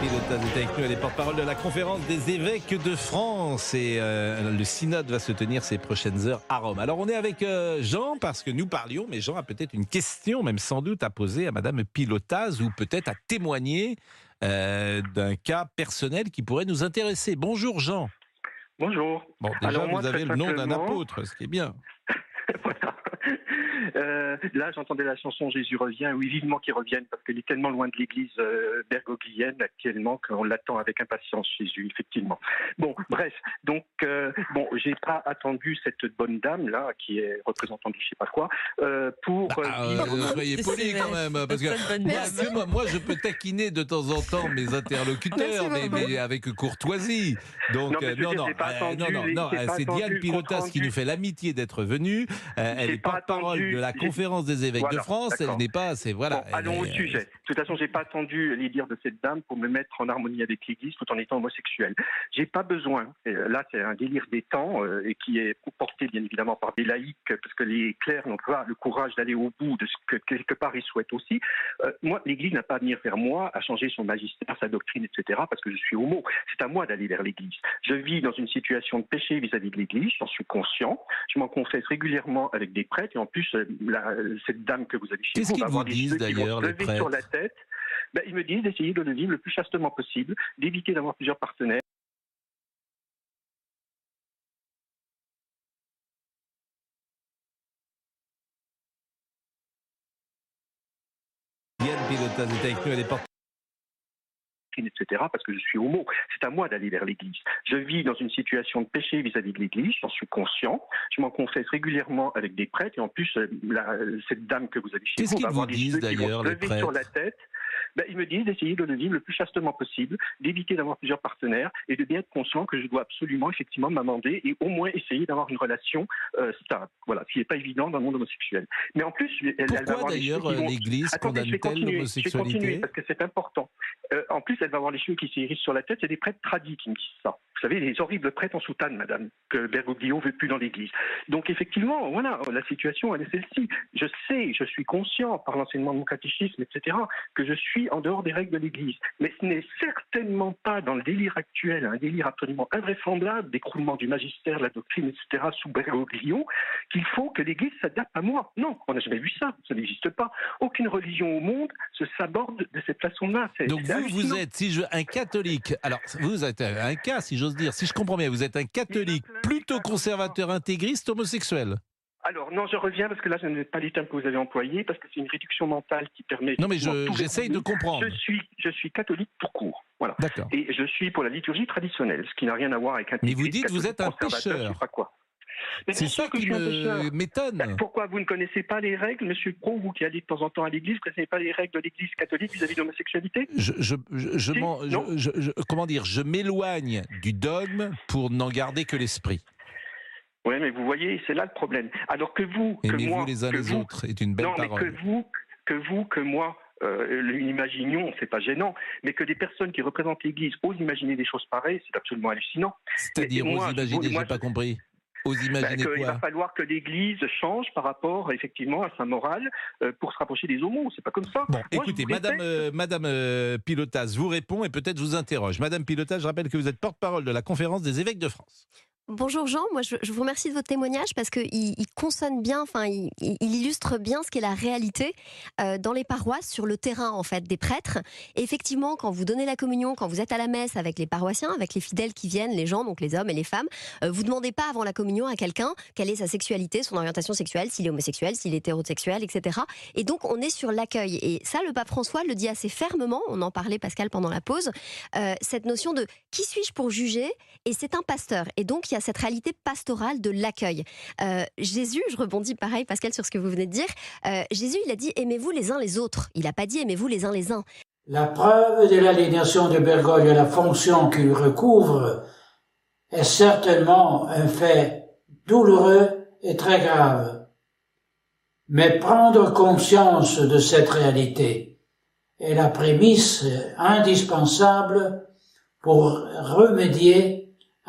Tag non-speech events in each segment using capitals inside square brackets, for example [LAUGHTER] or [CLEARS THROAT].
Pilotas est avec nous, elle est porte-parole de la conférence des évêques de France et euh, le synode va se tenir ces prochaines heures à Rome. Alors on est avec euh, Jean parce que nous parlions, mais Jean a peut-être une question, même sans doute à poser à Madame Pilotas ou peut-être à témoigner euh, d'un cas personnel qui pourrait nous intéresser. Bonjour Jean. Bonjour. Bon, déjà Alors, moi, vous avez le nom d'un apôtre, ce qui est bien. Euh, là, j'entendais la chanson Jésus revient. Oui, vivement qu'il revienne, parce qu'il est tellement loin de l'église euh, bergoglienne actuellement qu'on l'attend avec impatience, Jésus, effectivement. Bon, bref, donc, euh, bon, j'ai pas attendu cette bonne dame, là, qui est représentante du je sais pas quoi, euh, pour euh, Ah, euh, soyez poli quand même, parce que moi, moi, moi, je peux taquiner de temps en temps mes [LAUGHS] interlocuteurs, mais, mais avec courtoisie. Donc Non, non, dire, non, euh, non, non, c'est Diane Pilotas qui nous fait l'amitié d'être venue. Euh, elle est pas porte-parole de la j'ai- conférence des évêques de Voilà, France. Elle n'est pas, c'est voilà. Bon, allons au est- sujet. De toute façon, j'ai pas attendu les dires de cette dame pour me mettre en harmonie avec l'Église tout en étant homosexuel. J'ai pas besoin. et là, c'est un délire des temps euh, et qui est porté bien évidemment par des laïcs parce que les clercs n'ont pas le courage d'aller au bout de ce que quelque part ils souhaitent aussi. Euh, moi, l'Église n'a pas à venir vers moi à changer son magistère, sa doctrine, etc. Parce que je suis homo. C'est à moi d'aller vers l'Église. Je vis dans une situation de péché vis-à-vis de l'Église. J'en suis conscient. Je m'en confesse régulièrement avec des prêtres et en plus, euh, la- cette dame que vous avez chez Qu'est-ce vous qu'ils vous disent, d'ailleurs, les lever sur la prêtres tête. Ben, ils me disent d'essayer de le vivre le plus chastement possible, d'éviter d'avoir plusieurs partenaires. Diane Pilotas est avec nous. Etc., parce que je suis homo. C'est à moi d'aller vers l'Église. Je vis dans une situation de péché vis-à-vis de l'Église, j'en suis conscient. Je m'en confesse régulièrement avec des prêtres, et en plus, euh, la- cette dame que vous avez chez vous va avoir qui vont lever sur la tête. Ben, ils me disent d'essayer de le vivre le plus chastement possible, d'éviter d'avoir plusieurs partenaires et de bien être conscient que je dois absolument, effectivement, m'amender et au moins essayer d'avoir une relation euh, stable. Voilà, ce qui n'est pas évident dans le monde homosexuel. Mais en plus, elle, elle va Pourquoi avoir les d'ailleurs cheveux qui vont- l'Église condamne-t-elle l'homosexualité parce que c'est important. Euh, en plus, elle va avoir les cheveux qui s'irrissent sur la tête. C'est des prêtres tradis qui me disent ça. Vous savez, les horribles prêtres en soutane, madame, que Bergoglio veut plus dans l'Église. Donc, effectivement, voilà, la situation, elle est celle-ci. Je sais, je suis conscient, par l'enseignement de mon catéchisme, etc., que je suis en dehors des règles de l'Église. Mais ce n'est certainement pas dans le délire actuel, un délire absolument invraisemblable d'écroulement du magistère, de la doctrine, etc., sous Bergoglio, qu'il faut que l'Église s'adapte à moi. Non, on n'a jamais vu ça, ça n'existe pas. Aucune religion au monde se s'aborde de cette façon-là. Donc vous, vous êtes, si je, un catholique, alors vous êtes un cas, si j'ose dire, si je comprends bien, vous êtes un catholique plutôt conservateur intégriste homosexuel. Alors, non, je reviens parce que là, je n'ai pas les termes que vous avez employés, parce que c'est une réduction mentale qui permet. Non mais je- j'essaye de comprendre. Je suis, je suis catholique pour court. Voilà. D'accord. Et je suis pour la liturgie traditionnelle, ce qui n'a rien à voir avec un Mais vous dites que vous êtes un. Je sais pas quoi. C'est ça que qui me m'étonne. Ben, pourquoi vous ne connaissez pas les règles, Monsieur Pro, vous qui allez de temps en temps à l'église, vous ne connaissez pas les règles de l'église catholique vis-à-vis de l'homosexualité? Je, Si, je- je- comment dire, je m'éloigne du dogme pour n'en garder que l'esprit. Oui, mais vous voyez, c'est là le problème. Alors que vous, que moi, les uns que les vous, autres est une belle non, mais que vous, que vous, que moi, euh, l'imaginions, c'est pas gênant, mais que des personnes qui représentent l'Église osent imaginer des choses pareilles, c'est absolument hallucinant. C'est-à-dire, je- imaginer, j'ai pas compris. Aux imaginer qu'il quoi va falloir que l'Église change par rapport, effectivement, à sa morale euh, pour se rapprocher des homos. C'est pas comme ça. Bon, Moi, écoutez, vous Madame, euh, Madame euh, Pilotas vous répond et peut-être vous interroge. Madame Pilotas, je rappelle que vous êtes porte-parole de la conférence des évêques de France. Bonjour Jean, moi je, vous remercie de votre témoignage parce qu'il il consonne bien, enfin il, il- il illustre bien ce qu'est la réalité euh, dans les paroisses, sur le terrain en fait des prêtres. Effectivement, quand vous donnez la communion, quand vous êtes à la messe avec les paroissiens, avec les fidèles qui viennent, les gens, donc les hommes et les femmes, euh, vous demandez pas avant la communion à quelqu'un quelle est sa sexualité, son orientation sexuelle, s'il est homosexuel, s'il est hétérosexuel, etc. Et donc on est sur l'accueil. Et ça, le pape François le dit assez fermement. On en parlait Pascal pendant la pause. euh, cette notion de qui suis-je pour juger? Et c'est un pasteur. Et donc, il y a cette réalité pastorale de l'accueil. Euh, Jésus, je rebondis pareil, Pascal, sur ce que vous venez de dire. euh, Jésus, il a dit aimez-vous les uns les autres. Il n'a pas dit aimez-vous les uns les uns. La preuve de l'aliénation de Bergogne et la fonction qu'il recouvre est certainement un fait douloureux et très grave. Mais prendre conscience de cette réalité est la prémisse indispensable pour remédier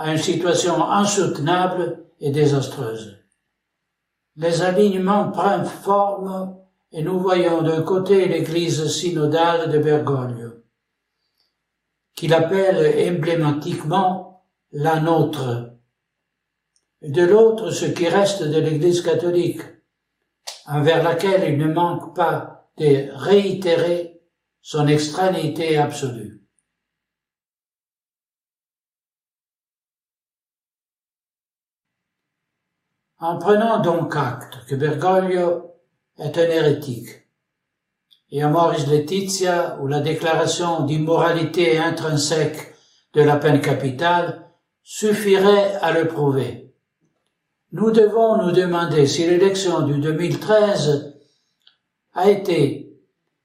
à une situation insoutenable et désastreuse. Les alignements prennent forme et nous voyons d'un côté l'église synodale de Bergogne. qu'il appelle emblématiquement la nôtre, de l'autre ce qui reste de l'Église catholique, envers laquelle il ne manque pas de réitérer son extranéité absolue. En prenant donc acte que Bergoglio est un hérétique, et à Maurice Laetitia, où la déclaration d'immoralité intrinsèque de la peine capitale suffirait à le prouver. Nous devons nous demander si l'élection du 2013 a été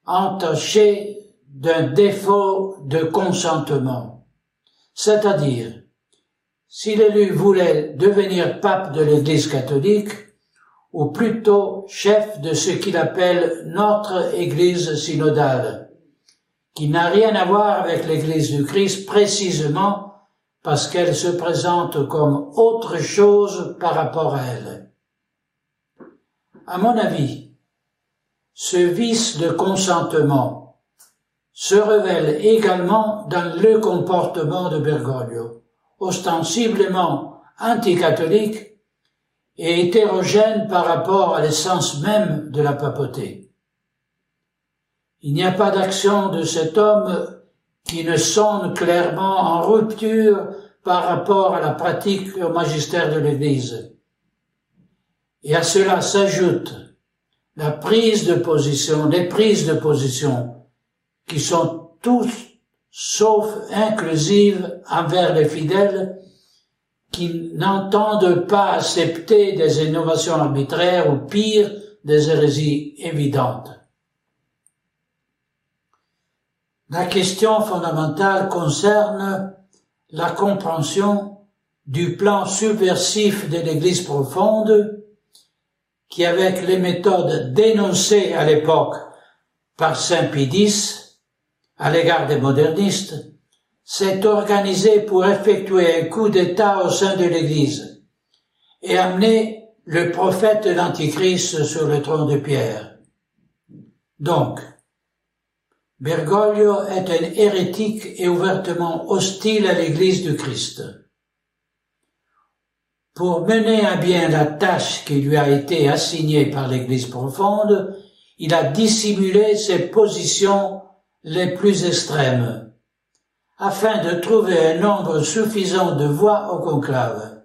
entachée d'un défaut de consentement, c'est-à-dire si l'élu voulait devenir pape de l'Église catholique, ou plutôt chef de ce qu'il appelle notre Église synodale, qui n'a rien à voir avec l'Église du Christ précisément parce qu'elle se présente comme autre chose par rapport à elle. À mon avis, ce vice de consentement se révèle également dans le comportement de Bergoglio, ostensiblement anticatholique et hétérogène par rapport à l'essence même de la papauté. Il n'y a pas d'action de cet homme qui ne sonne clairement en rupture par rapport à la pratique au magistère de l'Église. Et à cela s'ajoute la prise de position, les prises de position qui sont tous sauf inclusives envers les fidèles qui n'entendent pas accepter des innovations arbitraires ou pire, des hérésies évidentes. La question fondamentale concerne la compréhension du plan subversif de l'Église profonde qui, avec les méthodes dénoncées à l'époque par Saint Pidis à l'égard des modernistes, s'est organisé pour effectuer un coup d'État au sein de l'Église et amener le prophète de l'Antichrist sur le trône de pierre. Donc, Bergoglio est un hérétique et ouvertement hostile à l'Église du Christ. Pour mener à bien la tâche qui lui a été assignée par l'Église profonde, il a dissimulé ses positions les plus extrêmes afin de trouver un nombre suffisant de voix au conclave.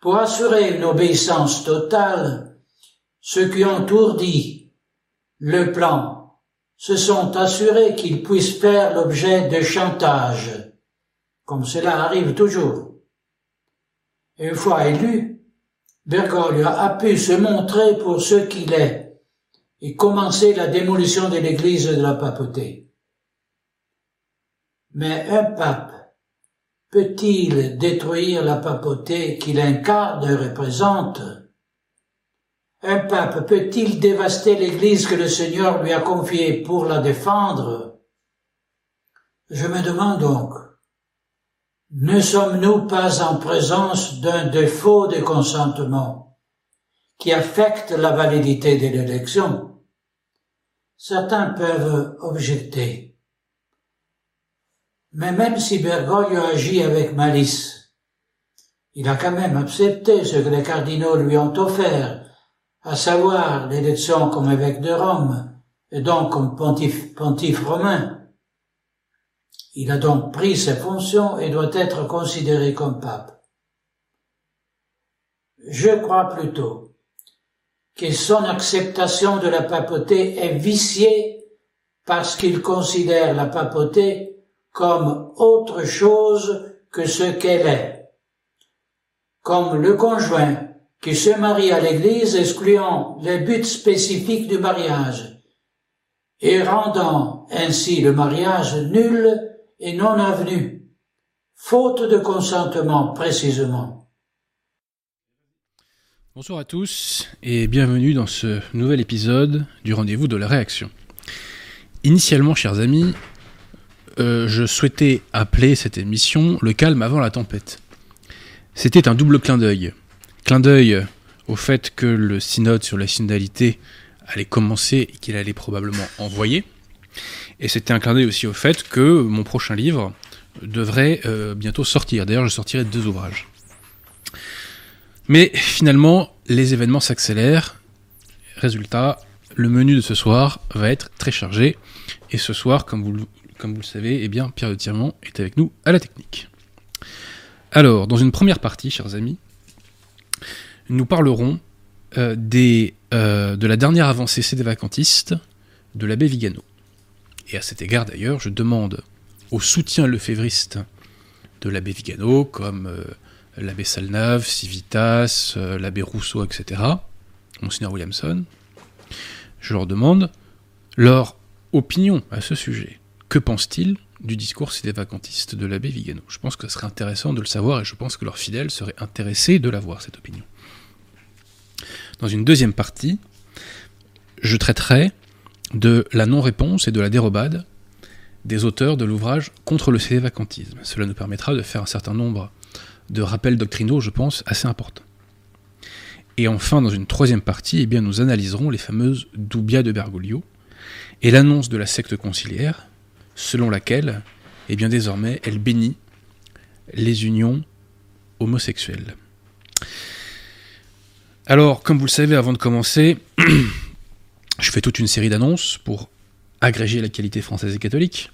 Pour assurer une obéissance totale, ceux qui ont ourdi le plan se sont assurés qu'ils puissent faire l'objet de chantage, comme cela arrive toujours. Une fois élu, Bergoglio a pu se montrer pour ce qu'il est et commencer la démolition de l'église de la papauté. Mais un pape peut-il détruire la papauté qu'il incarne et représente? Un pape peut-il dévaster l'Église que le Seigneur lui a confiée pour la défendre? Je me demande donc, ne sommes-nous pas en présence d'un défaut de consentement qui affecte la validité de l'élection? Certains peuvent objecter. Mais même si Bergoglio agit avec malice, il a quand même accepté ce que les cardinaux lui ont offert, à savoir l'élection comme évêque de Rome, et donc comme pontife, pontife romain. Il a donc pris ses fonctions et doit être considéré comme pape. Je crois plutôt que son acceptation de la papauté est viciée parce qu'il considère la papauté comme autre chose que ce qu'elle est, comme le conjoint qui se marie à l'Église excluant les buts spécifiques du mariage et rendant ainsi le mariage nul et non avenu, faute de consentement précisément. Bonsoir à tous et bienvenue dans ce nouvel épisode du rendez-vous de la réaction. Initialement, chers amis, euh, je souhaitais appeler cette émission Le calme avant la tempête. C'était un double clin d'œil. Clin d'œil au fait que le synode sur la synodalité allait commencer et qu'il allait probablement envoyer. Et c'était un clin d'œil aussi au fait que mon prochain livre devrait euh, bientôt sortir. D'ailleurs, je sortirai deux ouvrages. Mais finalement, les événements s'accélèrent. Résultat, le menu de ce soir va être très chargé. Et ce soir, comme vous, le savez, eh bien, Pierre de Tirement est avec nous à la technique. Alors, dans une première partie, chers amis, nous parlerons euh, des, euh, de la dernière avancée CD vacantiste de l'abbé Vigano. Et à cet égard, d'ailleurs, je demande au soutien lefévriste de l'abbé Vigano, comme euh, l'abbé Salnave, Civitas, l'abbé Rousseau, etc., Monseigneur Williamson, je leur demande leur opinion à ce sujet. Que pense-t-il du discours vacantiste de l'abbé Vigano? Je pense que ce serait intéressant de le savoir et je pense que leurs fidèles seraient intéressés de l'avoir, cette opinion. Dans une deuxième partie, je traiterai de la non-réponse et de la dérobade des auteurs de l'ouvrage Contre le vacantisme. Cela nous permettra de faire un certain nombre de rappels doctrinaux, je pense, assez importants. Et enfin, dans une troisième partie, eh bien, nous analyserons les fameuses Dubia de Bergoglio et l'annonce de la secte conciliaire, selon laquelle, eh bien, désormais, elle bénit les unions homosexuelles. Alors, comme vous le savez, avant de commencer, [CLEARS THROAT] je fais toute une série d'annonces pour agréger la qualité française et catholique.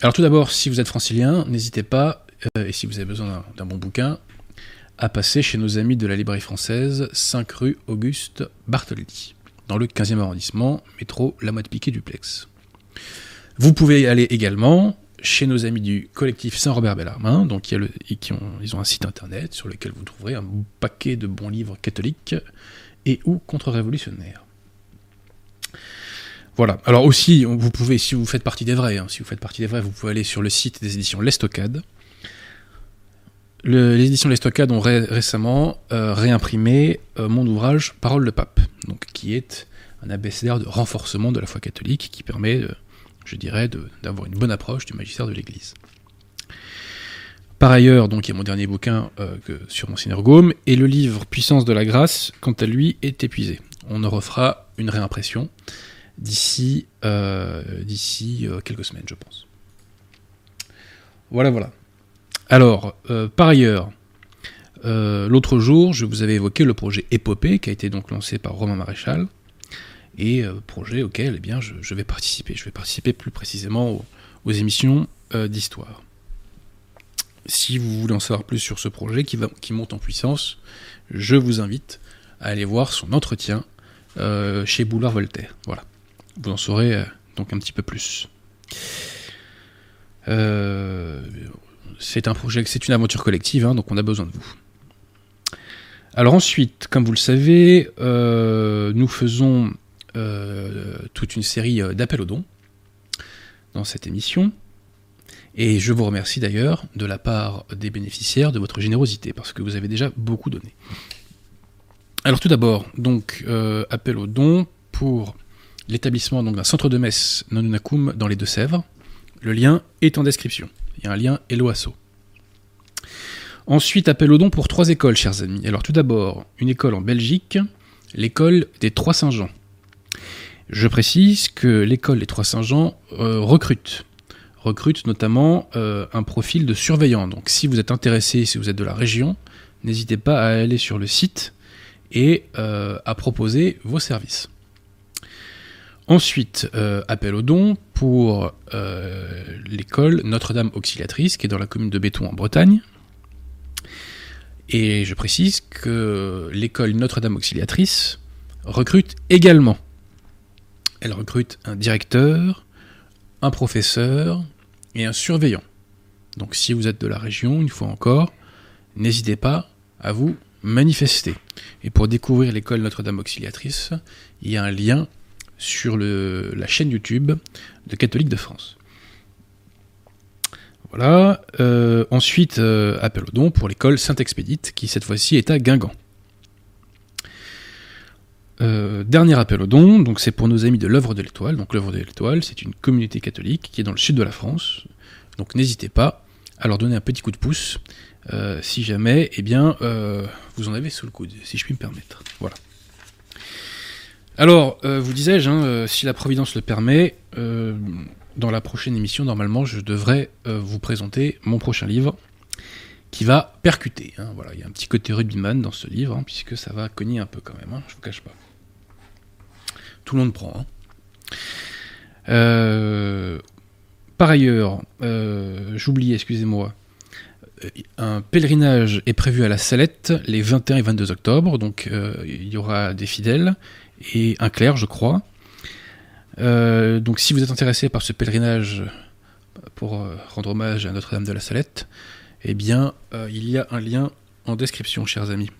Alors tout d'abord, si vous êtes francilien, n'hésitez pas, euh, et si vous avez besoin d'un bon bouquin, à passer chez nos amis de la librairie française, 5 rue Auguste Bartholdi, dans le 15e arrondissement, métro La Motte Piquet Duplex. Vous pouvez aller également chez nos amis du collectif Saint-Robert Bellarmin, donc qui ont, ils ont un site internet sur lequel vous trouverez un paquet de bons livres catholiques et ou contre-révolutionnaires. Voilà. Alors aussi, vous pouvez, si vous faites partie des vrais, hein, si vous faites partie des vrais, vous pouvez aller sur le site des éditions L'Estocade. Les éditions L'Estocade ont récemment euh, réimprimé euh, mon ouvrage Parole de pape, donc qui est un abécédaire de renforcement de la foi catholique qui permet je dirais, d'avoir une bonne approche du magistère de l'Église. Par ailleurs, donc, il y a mon dernier bouquin euh, sur Monseigneur Gaume, et le livre Puissance de la grâce, quant à lui, est épuisé. On en refera une réimpression d'ici d'ici quelques semaines, je pense. Voilà, voilà. Alors, par ailleurs, l'autre jour, je vous avais évoqué le projet Épopée, qui a été donc lancé par Romain Maréchal, et euh, projet auquel eh bien, je, vais participer. Je vais participer plus précisément aux, émissions euh, d'histoire. Si vous voulez en savoir plus sur ce projet qui, monte en puissance, je vous invite à aller voir son entretien euh, chez Boulard Voltaire. Voilà. Vous en saurez donc un petit peu plus. C'est un projet, c'est une aventure collective, hein, donc on a besoin de vous. Alors ensuite, comme vous le savez, nous faisons euh, toute une série euh, d'appels aux dons dans cette émission. Et je vous remercie d'ailleurs de la part des bénéficiaires de votre générosité, parce que vous avez déjà beaucoup donné. Alors tout d'abord, donc euh, appel aux dons pour l'établissement d'un centre de messe non dans les Deux-Sèvres. Le lien est en description. Il y a un lien Eloasso. Ensuite, appel aux dons pour trois écoles, chers amis. Alors tout d'abord, une école en Belgique, l'école des Trois Saint-Jean. Je précise que l'école des Trois Saint-Jean euh, recrute recrute notamment euh, un profil de surveillant. Donc si vous êtes intéressé, si vous êtes de la région, n'hésitez pas à aller sur le site et euh, à proposer vos services. Ensuite, appel aux dons pour l'école Notre-Dame Auxiliatrice qui est dans la commune de Béton en Bretagne. Et je précise que l'école Notre-Dame Auxiliatrice recrute également elle recrute un directeur, un professeur et un surveillant. Donc si vous êtes de la région, une fois encore, n'hésitez pas à vous manifester. Et pour découvrir l'école Notre-Dame Auxiliatrice, il y a un lien sur la chaîne YouTube de Catholique de France. Voilà. Euh, ensuite, euh, appel au don pour l'école Saint-Expédite, qui cette fois-ci est à Guingamp. Euh, dernier appel au don, donc c'est pour nos amis de l'œuvre de l'étoile. Donc l'œuvre de l'étoile, c'est une communauté catholique qui est dans le sud de la France. Donc n'hésitez pas à leur donner un petit coup de pouce si jamais, eh bien, vous en avez sous le coude, si je puis me permettre. Voilà. Alors, euh, vous disais-je, hein, euh, si la Providence le permet, euh, dans la prochaine émission, normalement, je devrais vous présenter mon prochain livre qui va percuter. hein. Voilà, il y a un petit côté rugbyman dans ce livre, hein, puisque ça va cogner un peu quand même, je vous cache pas. Tout le monde prend. par ailleurs, j'oubliais, excusez-moi, un pèlerinage est prévu à la Salette les 21 et 22 octobre, donc il y aura des fidèles et un clerc, je crois. Euh, donc si vous êtes intéressé par ce pèlerinage pour euh, rendre hommage à Notre-Dame de la Salette, eh bien, euh, il y a un lien en description, chers amis.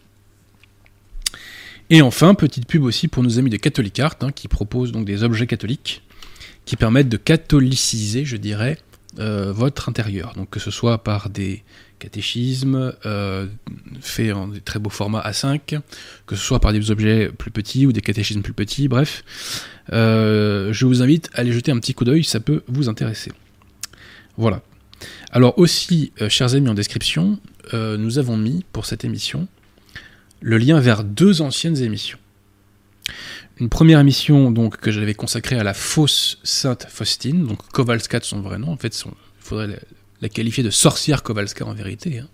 Et enfin, petite pub aussi pour nos amis de Catholic Art, hein, qui proposent donc des objets catholiques qui permettent de catholiciser, je dirais, votre intérieur. Donc que ce soit par des catéchismes euh, faits en des très beaux formats A5, que ce soit par des objets plus petits ou des catéchismes plus petits, bref. Euh, je vous invite à aller jeter un petit coup d'œil, ça peut vous intéresser. Voilà. Alors aussi, euh, chers amis, en description, nous avons mis pour cette émission le lien vers deux anciennes émissions. Une première émission donc que j'avais consacrée à la fausse Sainte Faustine, donc Kowalska de son vrai nom. En fait, il faudrait la, qualifier de sorcière Kowalska en vérité. hein.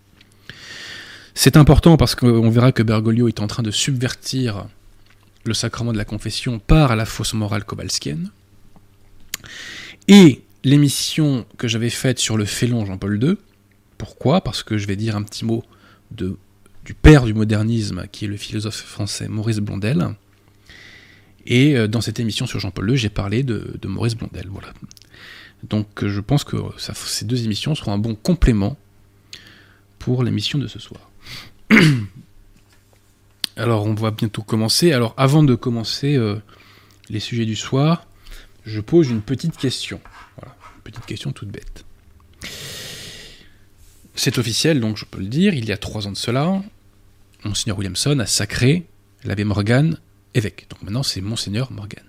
C'est important parce qu'on verra que Bergoglio est en train de subvertir le sacrement de la confession par la fausse morale kowalskienne. Et l'émission que j'avais faite sur le félon Jean-Paul II. Pourquoi? Parce que je vais dire un petit mot du père du modernisme, qui est le philosophe français Maurice Blondel. Et euh, dans cette émission sur Jean-Paul II, j'ai parlé de Maurice Blondel. Voilà. Donc euh, je pense que ces deux émissions seront un bon complément pour l'émission de ce soir. [CLEARS THROAT] Alors on va bientôt commencer. Alors avant de commencer euh, les sujets du soir, je pose une petite question. Voilà, une petite question toute bête. C'est officiel, donc je peux le dire, il y a trois ans de cela, Monseigneur Williamson a sacré l'abbé Morgan évêque. Donc maintenant c'est Monseigneur Morgan.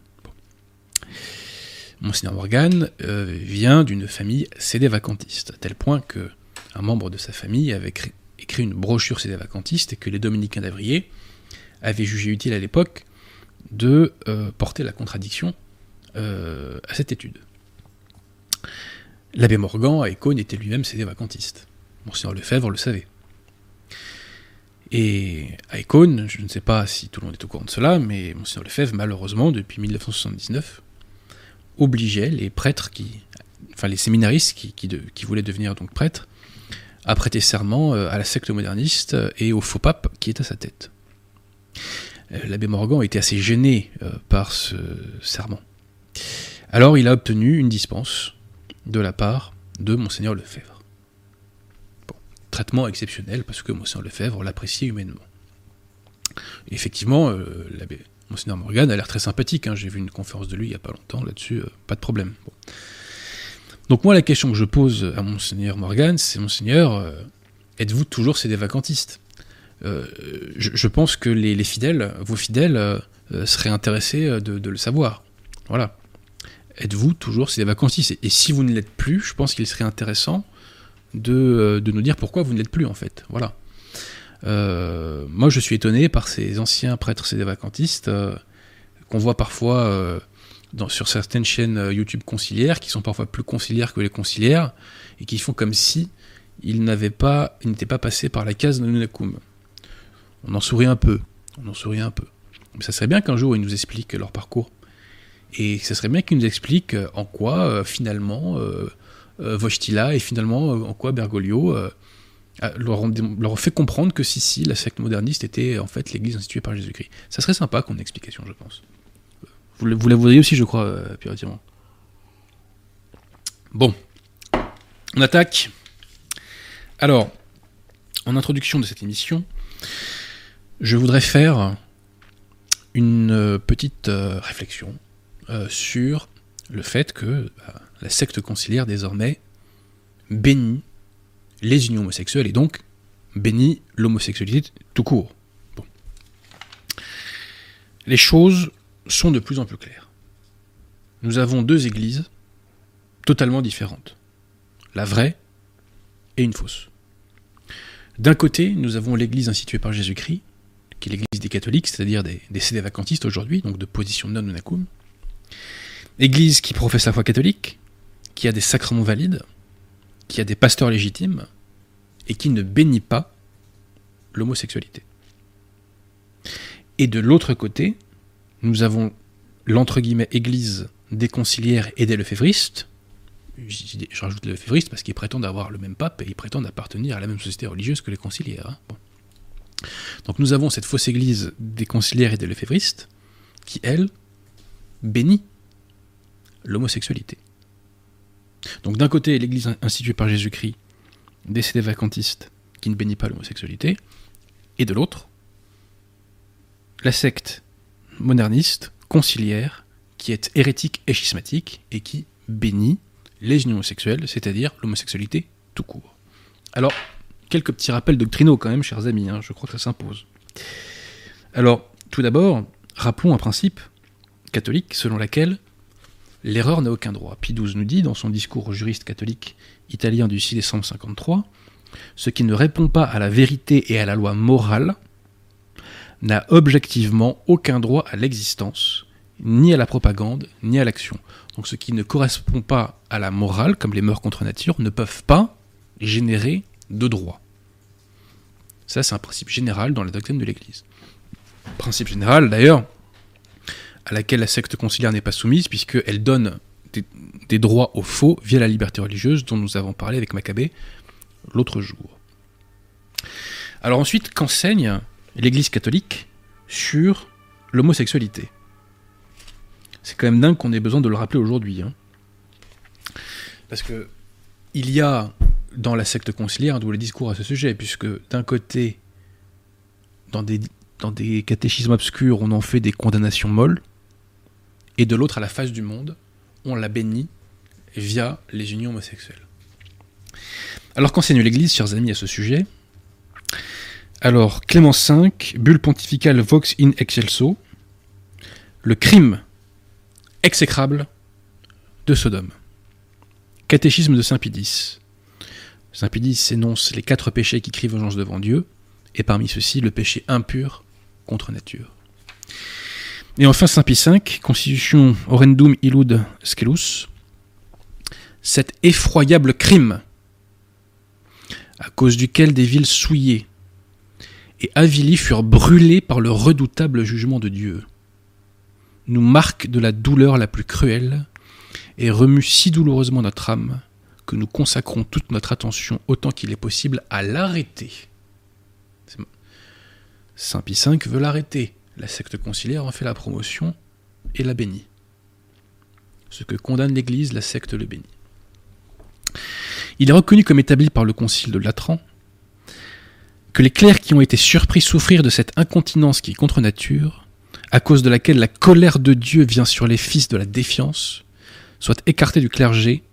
Monseigneur Morgan euh, vient d'une famille sédévacantiste, à tel point que un membre de sa famille avait écrit une brochure sédévacantiste et que les dominicains d'Avrier avaient jugé utile à l'époque de euh, porter la contradiction euh, à cette étude. L'abbé Morgan à Écône était lui-même sédévacantiste. Monseigneur Lefebvre le savait. Et à Écône, je ne sais pas si tout le monde est au courant de cela, mais Monseigneur Lefebvre, malheureusement, depuis 1979, obligeait les prêtres qui, enfin les séminaristes qui, voulaient devenir donc prêtres, à prêter serment euh, à la secte moderniste et au faux pape qui est à sa tête. Euh, L'abbé Morgan était assez gêné euh, par ce serment. Alors il a obtenu une dispense de la part de Monseigneur Lefebvre. Traitement exceptionnel parce que Monseigneur Lefebvre l'appréciait humainement. Effectivement, euh, l'abbé Monseigneur Morgan a l'air très sympathique. hein, J'ai vu une conférence de lui il n'y a pas longtemps là-dessus, euh, pas de problème. Donc moi la question que je pose à Monseigneur Morgan, c'est Monseigneur, êtes-vous toujours sédévacantiste euh, je, pense que les, les fidèles, vos fidèles, euh, seraient intéressés de, le savoir. Voilà. Êtes-vous toujours sédévacantiste et, et si vous ne l'êtes plus, je pense qu'il serait intéressant de, de nous dire pourquoi vous ne l'êtes plus en fait. Voilà. Euh, moi, je suis étonné par ces anciens prêtres sédévacantistes euh, qu'on voit parfois euh, sur certaines chaînes euh, YouTube conciliaires, qui sont parfois plus conciliaires que les conciliaires, et qui font comme si ils n'étaient pas passés par la case de Nunacum. On en sourit un peu, on en sourit un peu. Mais ça serait bien qu'un jour ils nous expliquent leur parcours. Et ça serait bien qu'ils nous expliquent en quoi, finalement, Wojtyla et finalement en quoi Bergoglio dé- leur fait comprendre que si, si, la secte moderniste était en fait l'église instituée par Jésus-Christ. Ça serait sympa qu'on ait explication, je pense. Vous, la voudriez aussi, je crois, euh. Bon. On attaque. Alors, en introduction de cette émission, je voudrais faire une euh, petite euh, réflexion euh, sur le fait que bah, la secte conciliaire désormais bénit les unions homosexuelles et donc bénit l'homosexualité tout court. Les choses sont de plus en plus claires. Nous avons deux églises totalement différentes. La vraie et une fausse. D'un côté, nous avons l'église instituée par Jésus-Christ, qui est l'église des catholiques, c'est-à-dire des, des vacantistes aujourd'hui, donc de position non nunacum. Église qui professe la foi catholique, qui a des sacrements valides, qui a des pasteurs légitimes, et qui ne bénit pas l'homosexualité. Et de l'autre côté, nous avons l'entre guillemets église des conciliaires et des lefévristes. Je rajoute les parce qu'ils prétendent avoir le même pape et ils prétendent appartenir à la même société religieuse que les conciliaires. Hein. Donc nous avons cette fausse église des conciliaires et des lefévristes qui, elle, bénit l'homosexualité. Donc d'un côté, l'église instituée par Jésus-Christ, décédée vacantiste, qui ne bénit pas l'homosexualité, et de l'autre, la secte moderniste, conciliaire, qui est hérétique et schismatique, et qui bénit les unions homosexuelles, c'est-à-dire l'homosexualité tout court. Alors, quelques petits rappels doctrinaux quand même, chers amis, hein, je crois que ça s'impose. Alors, tout d'abord, rappelons un principe catholique selon lequel l'erreur n'a aucun droit. Pie XII nous dit, dans son discours au juriste catholique italien du 6 décembre 53, ce qui ne répond pas à la vérité et à la loi morale n'a objectivement aucun droit à l'existence, ni à la propagande, ni à l'action. Donc ce qui ne correspond pas à la morale, comme les mœurs contre nature, ne peuvent pas générer de droit. Ça, c'est un principe général dans la doctrine de l'Église. Principe général, d'ailleurs, à laquelle la secte conciliaire n'est pas soumise, puisqu'elle donne des, droits aux faux via la liberté religieuse, dont nous avons parlé avec Maccabée l'autre jour. Alors ensuite, qu'enseigne l'Église catholique sur l'homosexualité? C'est quand même dingue qu'on ait besoin de le rappeler aujourd'hui. Hein. Parce que il y a dans la secte conciliaire un double discours à ce sujet, puisque d'un côté, dans des, dans des catéchismes obscurs, on en fait des condamnations molles, et de l'autre, à la face du monde, on la bénit via les unions homosexuelles. Alors qu'enseigne l'Église, chers amis, à ce sujet? Alors, Clément V, bulle pontificale Vox in Excelso, le crime exécrable de Sodome. Catéchisme de Saint Pidis. Saint Pidis énonce les quatre péchés qui crient vengeance devant Dieu, et parmi ceux-ci le péché impur contre nature. Et enfin Saint Pie V, Constitution Orendum Illud Scelus, cet effroyable crime à cause duquel des villes souillées et avilies furent brûlées par le redoutable jugement de Dieu, nous marque de la douleur la plus cruelle et remue si douloureusement notre âme que nous consacrons toute notre attention autant qu'il est possible à l'arrêter. Saint Pie V veut l'arrêter. La secte conciliaire en fait la promotion et la bénit. Ce que condamne l'Église, la secte le bénit. Il est reconnu comme établi par le Concile de Latran que les clercs qui ont été surpris souffrir de cette incontinence qui est contre nature, à cause de laquelle la colère de Dieu vient sur les fils de la défiance, soient écartés du clergé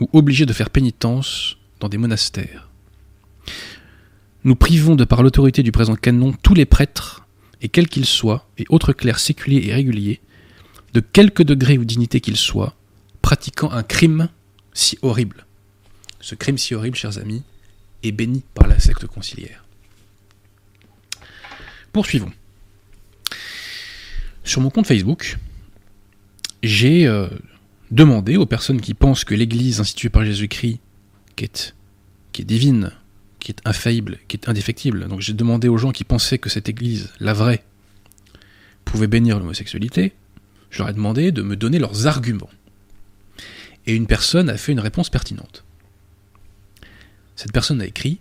ou obligés de faire pénitence dans des monastères. Nous privons de par l'autorité du présent canon tous les prêtres, et quels qu'ils soient, et autres clercs séculiers et réguliers, de quelque degré ou dignité qu'ils soient, pratiquant un crime si horrible. Ce crime si horrible, chers amis, est béni par la secte conciliaire. Poursuivons. Sur mon compte Facebook, j'ai euh, demandé aux personnes qui pensent que l'Église instituée par Jésus-Christ, qui est divine, qui est infaillible, qui est indéfectible, donc j'ai demandé aux gens qui pensaient que cette Église, la vraie, pouvait bénir l'homosexualité, je leur ai demandé de me donner leurs arguments. Et une personne a fait une réponse pertinente. Cette personne a écrit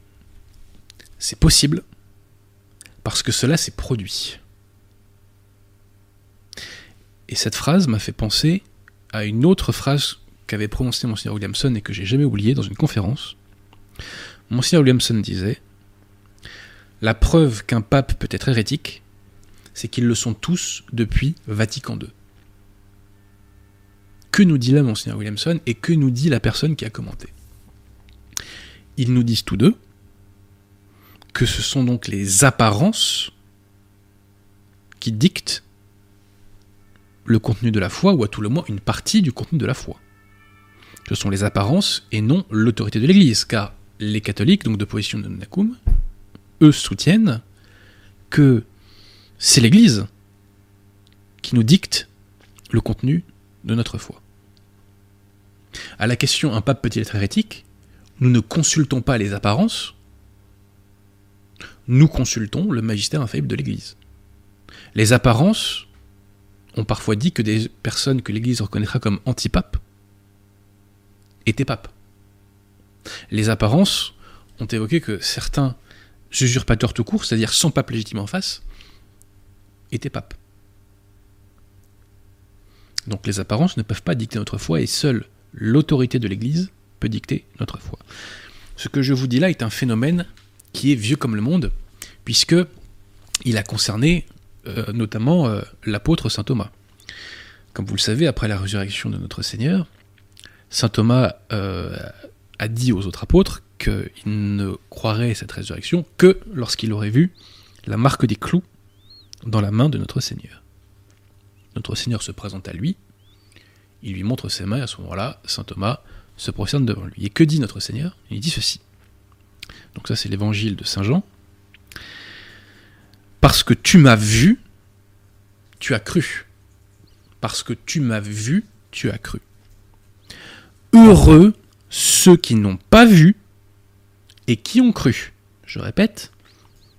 C'est possible parce que cela s'est produit. Et cette phrase m'a fait penser à une autre phrase qu'avait prononcée Monseigneur Williamson et que j'ai jamais oubliée dans une conférence. Monseigneur Williamson disait La preuve qu'un pape peut être hérétique, c'est qu'ils le sont tous depuis Vatican II. Que nous dit là Monseigneur Williamson et que nous dit la personne qui a commenté? Ils nous disent tous deux que ce sont donc les apparences qui dictent le contenu de la foi, ou à tout le moins une partie du contenu de la foi. Ce sont les apparences et non l'autorité de l'Église, car les catholiques, donc de position de Nacum, eux soutiennent que c'est l'Église qui nous dicte le contenu de notre foi. À la question un pape peut-il être hérétique? Nous ne consultons pas les apparences, nous consultons le magistère infaillible de l'Église. Les apparences ont parfois dit que des personnes que l'Église reconnaîtra comme antipapes étaient papes. Les apparences ont évoqué que certains usurpateurs tout court, c'est-à-dire sans pape légitime en face, étaient papes. Donc les apparences ne peuvent pas dicter notre foi et seule l'autorité de l'Église peut dicter notre foi. Ce que je vous dis là est un phénomène qui est vieux comme le monde, puisque il a concerné euh, notamment euh, l'apôtre saint Thomas. Comme vous le savez, après la résurrection de notre Seigneur, saint Thomas euh, a dit aux autres apôtres qu'il ne croirait cette résurrection que lorsqu'il aurait vu la marque des clous dans la main de notre Seigneur. Notre Seigneur se présente à lui, il lui montre ses mains, et à ce moment-là, saint Thomas se prosterne devant lui. Et que dit notre Seigneur? Il dit ceci. Donc ça c'est l'évangile de Saint Jean. Parce que tu m'as vu, tu as cru. Parce que tu m'as vu, tu as cru. Heureux ceux qui n'ont pas vu et qui ont cru. Je répète,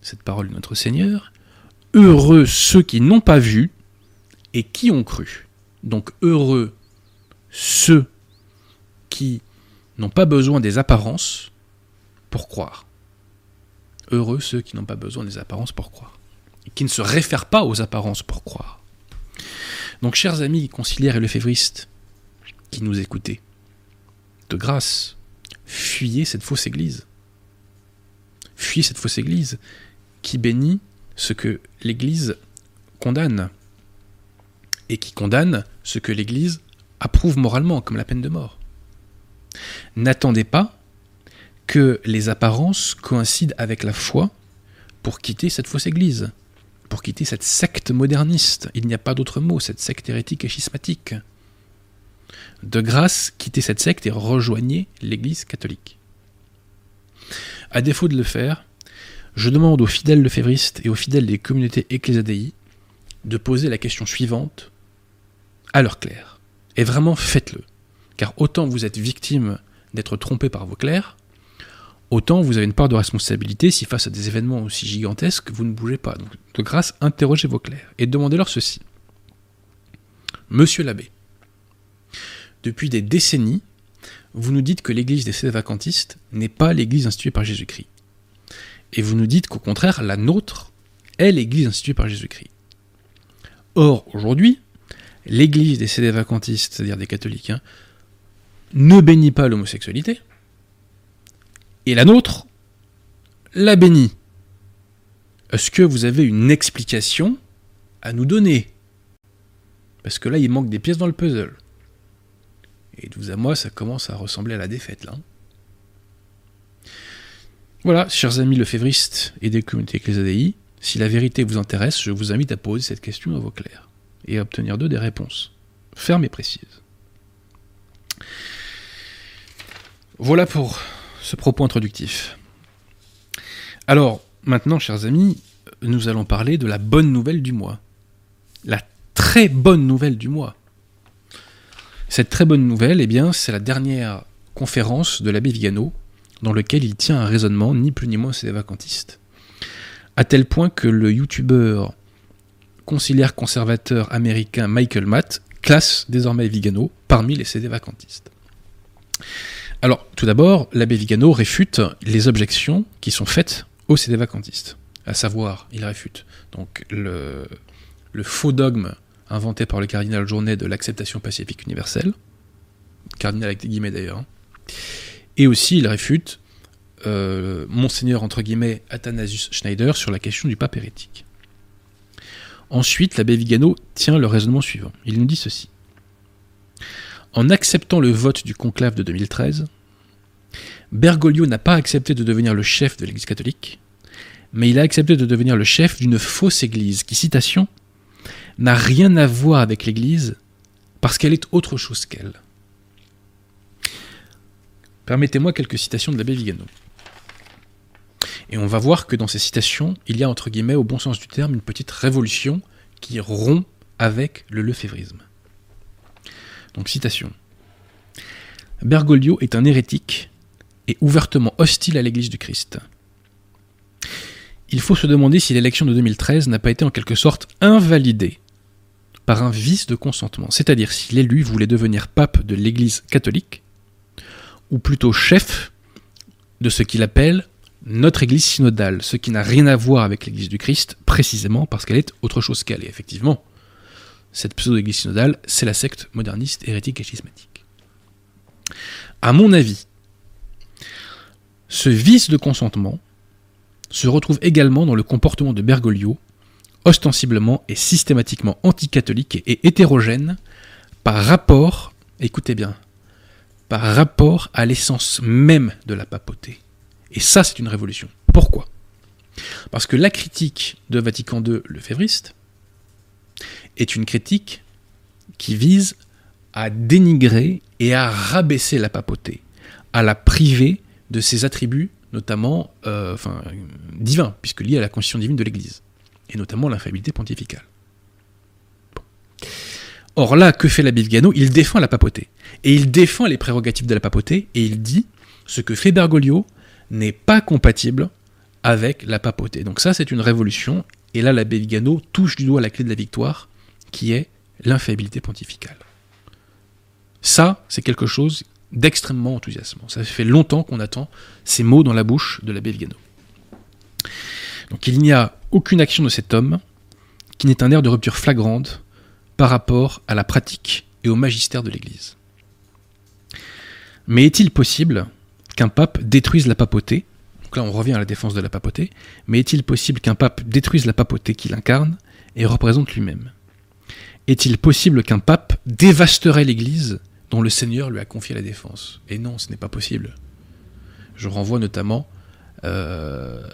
cette parole de notre Seigneur. Heureux ceux qui n'ont pas vu et qui ont cru. Donc heureux ceux qui n'ont pas besoin des apparences pour croire. Heureux ceux qui n'ont pas besoin des apparences pour croire. Et qui ne se réfèrent pas aux apparences pour croire. Donc, chers amis conciliaires et lefévristes qui nous écoutez, de grâce, fuyez cette fausse église. Fuyez cette fausse église qui bénit ce que l'église condamne et qui condamne ce que l'église approuve moralement, comme la peine de mort. N'attendez pas que les apparences coïncident avec la foi pour quitter cette fausse église, pour quitter cette secte moderniste. Il n'y a pas d'autre mot, cette secte hérétique et schismatique. De grâce, quittez cette secte et rejoignez l'église catholique. À défaut de le faire, je demande aux fidèles lefévristes et aux fidèles des communautés ecclésiadei de poser la question suivante à leur clerc. Et vraiment faites-le. Car autant vous êtes victime d'être trompé par vos clercs, autant vous avez une part de responsabilité si face à des événements aussi gigantesques, vous ne bougez pas. Donc, de grâce, interrogez vos clercs et demandez-leur ceci. Monsieur l'abbé, depuis des décennies, vous nous dites que l'église des sédévacantistes n'est pas l'église instituée par Jésus-Christ. Et vous nous dites qu'au contraire, la nôtre est l'église instituée par Jésus-Christ. Or, aujourd'hui, l'église des sédévacantistes, c'est-à-dire des catholiques, hein, ne bénit pas l'homosexualité, et la nôtre la bénit. Est-ce que vous avez une explication à nous donner? Parce que là, il manque des pièces dans le puzzle. Et de vous à moi, ça commence à ressembler à la défaite, là. Voilà, chers amis lefévristes et des communautés ecclésiadei, si la vérité vous intéresse, je vous invite à poser cette question à vos clercs et à obtenir d'eux des réponses fermes et précises. Voilà pour ce propos introductif. Alors, maintenant, chers amis, nous allons parler de la bonne nouvelle du mois. La très bonne nouvelle du mois. Cette très bonne nouvelle, eh bien, c'est la dernière conférence de l'abbé Vigano, dans lequel il tient un raisonnement ni plus ni moins c'est vacantiste. À tel point que le youtubeur conciliaire conservateur américain Michael Matt classe désormais Vigano parmi les CD vacantistes. Alors, tout d'abord, l'abbé Vigano réfute les objections qui sont faites aux CD vacantistes. À savoir, il réfute donc le faux dogme inventé par le cardinal Journet de l'acceptation pacifique universelle, cardinal avec des guillemets d'ailleurs, hein. et aussi il réfute euh, Monseigneur entre guillemets Athanasius Schneider sur la question du pape hérétique. Ensuite, l'abbé Vigano tient le raisonnement suivant. Il nous dit ceci. En acceptant le vote du conclave de 2013, Bergoglio n'a pas accepté de devenir le chef de l'Église catholique, mais il a accepté de devenir le chef d'une fausse Église qui, citation, n'a rien à voir avec l'Église parce qu'elle est autre chose qu'elle. Permettez-moi quelques citations de l'abbé Vigano. Et on va voir que dans ces citations, il y a entre guillemets, au bon sens du terme, une petite révolution qui rompt avec le lefévrisme. Donc citation. Bergoglio est un hérétique et ouvertement hostile à l'Église du Christ. Il faut se demander si l'élection de 2013 n'a pas été en quelque sorte invalidée par un vice de consentement, c'est-à-dire si l'élu voulait devenir pape de l'Église catholique, ou plutôt chef de ce qu'il appelle notre Église synodale, ce qui n'a rien à voir avec l'Église du Christ, précisément parce qu'elle est autre chose qu'elle. est. effectivement, cette pseudo-Église synodale, c'est la secte moderniste, hérétique et schismatique. À mon avis, ce vice de consentement se retrouve également dans le comportement de Bergoglio, ostensiblement et systématiquement anticatholique et hétérogène par rapport, écoutez bien, par rapport à l'essence même de la papauté. Et ça, c'est une révolution. Pourquoi? Parce que la critique de Vatican II, le févriste, est une critique qui vise à dénigrer et à rabaisser la papauté, à la priver de ses attributs, notamment euh, divins, puisque liés à la constitution divine de l'Église, et notamment l'infaillibilité pontificale. Or là, que fait l'abbé Vigano? Il défend la papauté. Et il défend les prérogatives de la papauté, et il dit ce que fait Bergoglio n'est pas compatible avec la papauté. Donc ça, c'est une révolution, et là, l'abbé Vigano touche du doigt la clé de la victoire, qui est l'infaillibilité pontificale. Ça, c'est quelque chose d'extrêmement enthousiasmant. Ça fait longtemps qu'on attend ces mots dans la bouche de l'abbé Vigano. Donc il n'y a aucune action de cet homme qui n'ait un air de rupture flagrante par rapport à la pratique et au magistère de l'Église. Mais est-il possible qu'un pape détruise la papauté? Donc là on revient à la défense de la papauté, mais est-il possible qu'un pape détruise la papauté qu'il incarne et représente lui-même? Est-il possible qu'un pape dévasterait l'Église dont le Seigneur lui a confié la défense? Et non, ce n'est pas possible. Je renvoie notamment euh,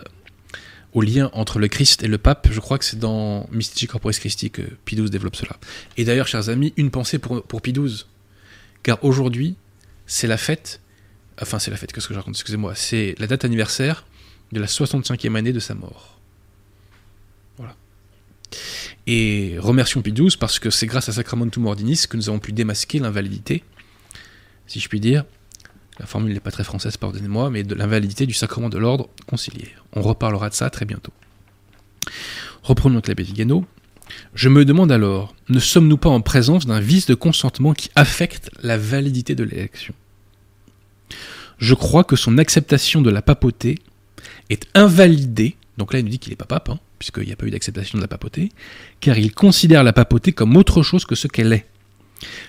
au lien entre le Christ et le pape. Je crois que c'est dans Mystici Corporis Christi que Pie développe cela. Et d'ailleurs, chers amis, une pensée pour, pour Pie. Car aujourd'hui, c'est la fête, enfin c'est la fête, qu'est-ce que je raconte, excusez-moi, c'est la date anniversaire de la 65e année de sa mort. Voilà. Et remercions Pie XII parce que c'est grâce à Sacramentum Ordinis que nous avons pu démasquer l'invalidité, si je puis dire, la formule n'est pas très française, pardonnez-moi, mais de l'invalidité du sacrement de l'ordre conciliaire. On reparlera de ça très bientôt. Reprenons donc l'abbé Vigano. Je me demande alors, ne sommes-nous pas en présence d'un vice de consentement qui affecte la validité de l'élection? Je crois que son acceptation de la papauté est invalidée, donc là il nous dit qu'il n'est pas pape, hein, puisqu'il n'y a pas eu d'acceptation de la papauté, car il considère la papauté comme autre chose que ce qu'elle est.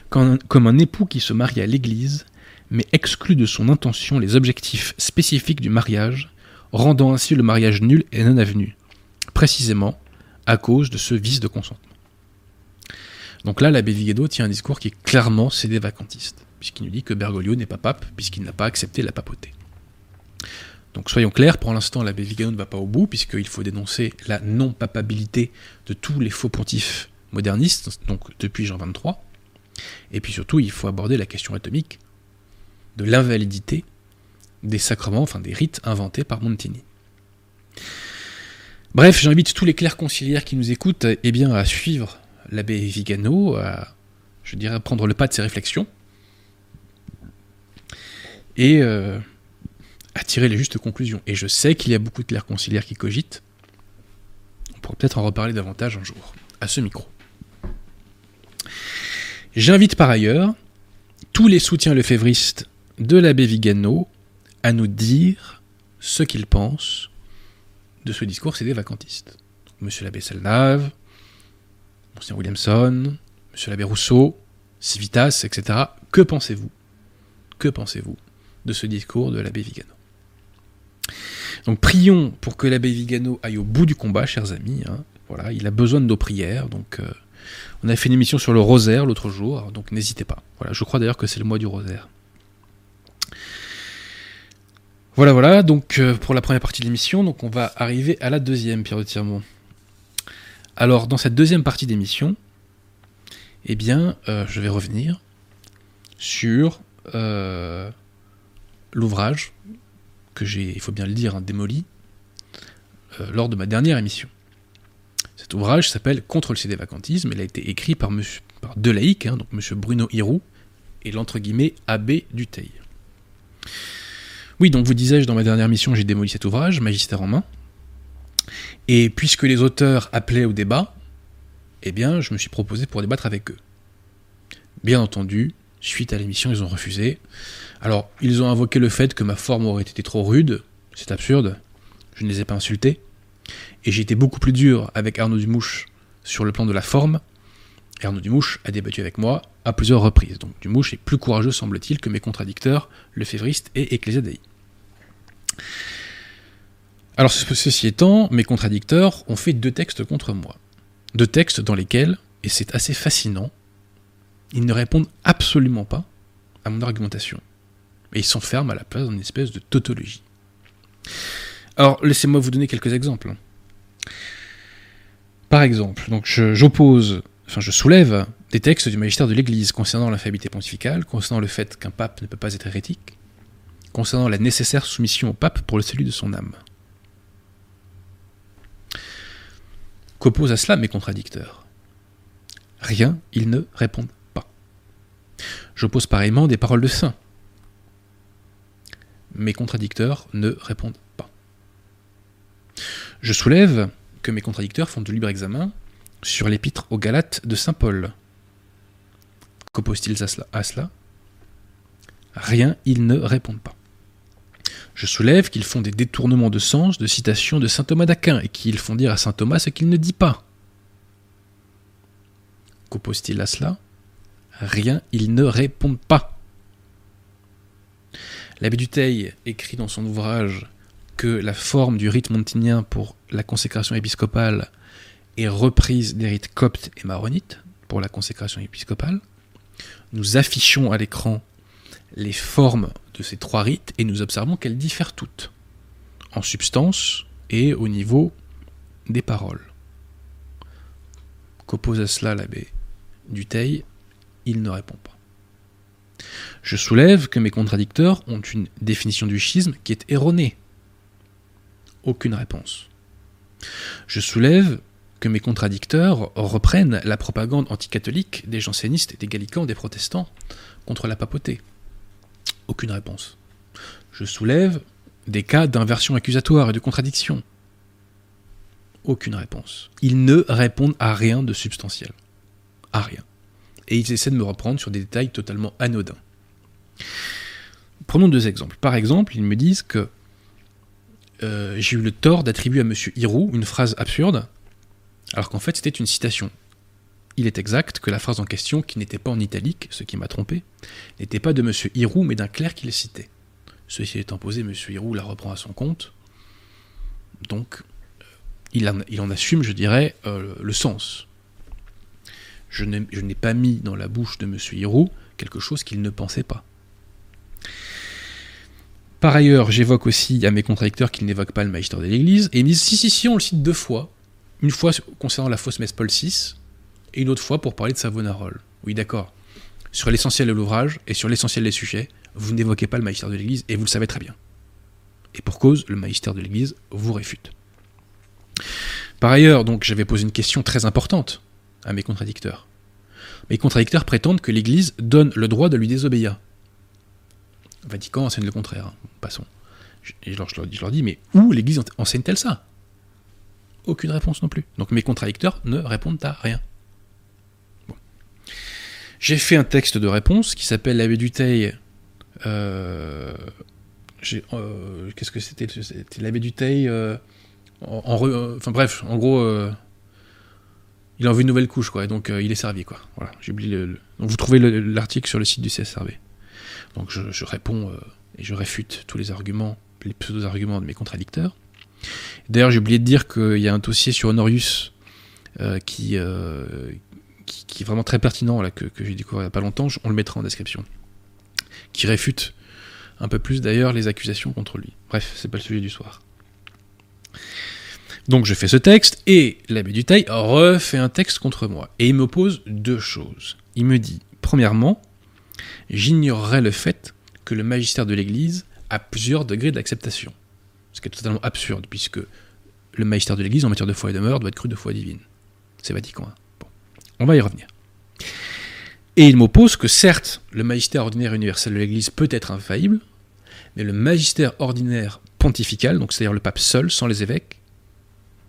Comme un époux qui se marie à l'Église mais exclut de son intention les objectifs spécifiques du mariage, rendant ainsi le mariage nul et non avenu, précisément à cause de ce vice de consentement. Donc là, l'abbé Vigado tient un discours qui est clairement cédé vacantiste, puisqu'il nous dit que Bergoglio n'est pas pape, puisqu'il n'a pas accepté la papauté. Donc soyons clairs, pour l'instant, l'abbé Vigano ne va pas au bout, puisqu'il faut dénoncer la non-papabilité de tous les faux pontifs modernistes, donc depuis Jean XXIII, et puis surtout, il faut aborder la question atomique de l'invalidité des sacrements, enfin des rites inventés par Montini. Bref, j'invite tous les clercs conciliaires qui nous écoutent eh bien, à suivre l'abbé Vigano, à, je dirais, prendre le pas de ses réflexions, et euh, à tirer les justes conclusions. Et je sais qu'il y a beaucoup de clercs conciliaires qui cogitent. On pourrait peut-être en reparler davantage un jour, à ce micro. J'invite par ailleurs tous les soutiens lefévristes de l'abbé Vigano à nous dire ce qu'il pense de ce discours c'est des vacantistes. Monsieur l'abbé Selnave, Monsieur Williamson, Monsieur l'abbé Rousseau, Civitas, etc. Que pensez-vous? Que pensez-vous de ce discours de l'abbé Vigano? Donc prions pour que l'abbé Vigano aille au bout du combat, chers amis. Hein. Voilà, il a besoin de nos prières, donc euh, on a fait une émission sur le rosaire l'autre jour, donc n'hésitez pas. Voilà, je crois d'ailleurs que c'est le mois du rosaire. Voilà, voilà, donc euh, pour la première partie de l'émission, donc on va arriver à la deuxième, Pierre de Tirmont. Alors, dans cette deuxième partie d'émission, eh bien, euh, je vais revenir sur euh, l'ouvrage que j'ai, il faut bien le dire, hein, démoli, lors de ma dernière émission. Cet ouvrage s'appelle Contre le sédévacantisme. Il a été écrit par, monsieur, par deux laïcs, hein, donc M. Bruno Hiroux et l'entre guillemets abbé Dutheil. Oui, donc vous disais-je, dans ma dernière mission, j'ai démoli cet ouvrage, Magistère en main. Et puisque les auteurs appelaient au débat, eh bien, je me suis proposé pour débattre avec eux. Bien entendu, suite à l'émission, ils ont refusé. Alors, ils ont invoqué le fait que ma forme aurait été trop rude. C'est absurde. Je ne les ai pas insultés. Et j'ai été beaucoup plus dur avec Arnaud Dumouche sur le plan de la forme. Arnaud Dumouche a débattu avec moi à plusieurs reprises. Donc Dumouche est plus courageux, semble-t-il, que mes contradicteurs, le Févriste et Ecclésiadei. Alors ceci étant, mes contradicteurs ont fait deux textes contre moi. Deux textes dans lesquels, et c'est assez fascinant, ils ne répondent absolument pas à mon argumentation. Et ils s'enferment à la place d'une espèce de tautologie. Alors, laissez-moi vous donner quelques exemples. Par exemple, donc j'oppose, enfin je soulève des textes du magistère de l'Église concernant l'infabilité pontificale, concernant le fait qu'un pape ne peut pas être hérétique, concernant la nécessaire soumission au pape pour le salut de son âme. Qu'opposent à cela mes contradicteurs? Rien, ils ne répondent pas. J'oppose pareillement des paroles de saints. Mes contradicteurs ne répondent pas. Je soulève que mes contradicteurs font de libre examen sur l'épître aux Galates de Saint Paul. Qu'opposent-ils à cela? Rien, ils ne répondent pas. Je soulève qu'ils font des détournements de sens de citations de saint Thomas d'Aquin et qu'ils font dire à saint Thomas ce qu'il ne dit pas. Qu'oppose-t-il à cela? Rien, ils ne répondent pas. L'abbé Dutheil écrit dans son ouvrage que la forme du rite montinien pour la consécration épiscopale est reprise des rites coptes et maronites pour la consécration épiscopale. Nous affichons à l'écran les formes de ces trois rites et nous observons qu'elles diffèrent toutes, en substance et au niveau des paroles. Qu'oppose à cela l'abbé Dutheil? Il ne répond pas. Je soulève que mes contradicteurs ont une définition du schisme qui est erronée. Aucune réponse. Je soulève que mes contradicteurs reprennent la propagande anticatholique des jansénistes, des gallicans, des protestants contre la papauté. Aucune réponse. Je soulève des cas d'inversion accusatoire et de contradiction. Aucune réponse. Ils ne répondent à rien de substantiel. À rien. Et ils essaient de me reprendre sur des détails totalement anodins. Prenons deux exemples. Par exemple, ils me disent que euh, j'ai eu le tort d'attribuer à M. Hirou une phrase absurde, alors qu'en fait c'était une citation. Il est exact que la phrase en question, qui n'était pas en italique, ce qui m'a trompé, n'était pas de M. Hirou, mais d'un clerc qui le citait. Ceci étant posé, M. Hirou la reprend à son compte. Donc, euh, il en, assume, je dirais, euh, le sens. Je n'ai pas mis dans la bouche de M. Hirou quelque chose qu'il ne pensait pas. Par ailleurs, j'évoque aussi à mes contradicteurs qu'ils n'évoquent pas le magistère de l'Église, et ils me disent si, si, si, on le cite deux fois. Une fois concernant la fausse messe Paul VI, et une autre fois pour parler de Savonarole. Oui, d'accord. Sur l'essentiel de l'ouvrage et sur l'essentiel des sujets, vous n'évoquez pas le magistère de l'Église, et vous le savez très bien. Et pour cause, le magistère de l'Église vous réfute. Par ailleurs, donc, j'avais posé une question très importante à mes contradicteurs. Mes contradicteurs prétendent que l'Église donne le droit de lui désobéir. Vatican enseigne le contraire. Hein. Passons. Je leur dis, mais où l'Église enseigne-t-elle ça? Aucune réponse non plus. Donc mes contradicteurs ne répondent à rien. J'ai fait un texte de réponse qui s'appelle l'abbé Dutheil. Euh, euh, Qu'est-ce que c'était l'abbé Dutheil. Euh, en, enfin bref, en gros, euh, il a envie une nouvelle couche, quoi. Et donc il est servi, quoi. Voilà, j'ai oublié le, Donc vous trouvez l'article sur le site du CSRB. Donc je, réponds euh, et je réfute tous les arguments, les pseudo-arguments de mes contradicteurs. D'ailleurs, j'ai oublié de dire qu'il y a un dossier sur Honorius euh, euh, qui, est vraiment très pertinent, que, j'ai découvert il n'y a pas longtemps, on le mettra en description, qui réfute un peu plus d'ailleurs les accusations contre lui. Bref, c'est pas le sujet du soir. Donc je fais ce texte et l'abbé Duteil refait un texte contre moi. Et il m'oppose deux choses. Il me dit, premièrement, j'ignorerais le fait que le magistère de l'Église a plusieurs degrés d'acceptation. Ce qui est totalement absurde, puisque le magistère de l'Église en matière de foi et de mœurs doit être cru de foi divine. C'est Vatican Bon. On va y revenir. Et il m'oppose que certes, le magistère ordinaire universel de l'Église peut être infaillible, mais le magistère ordinaire pontifical, donc c'est-à-dire le pape seul, sans les évêques,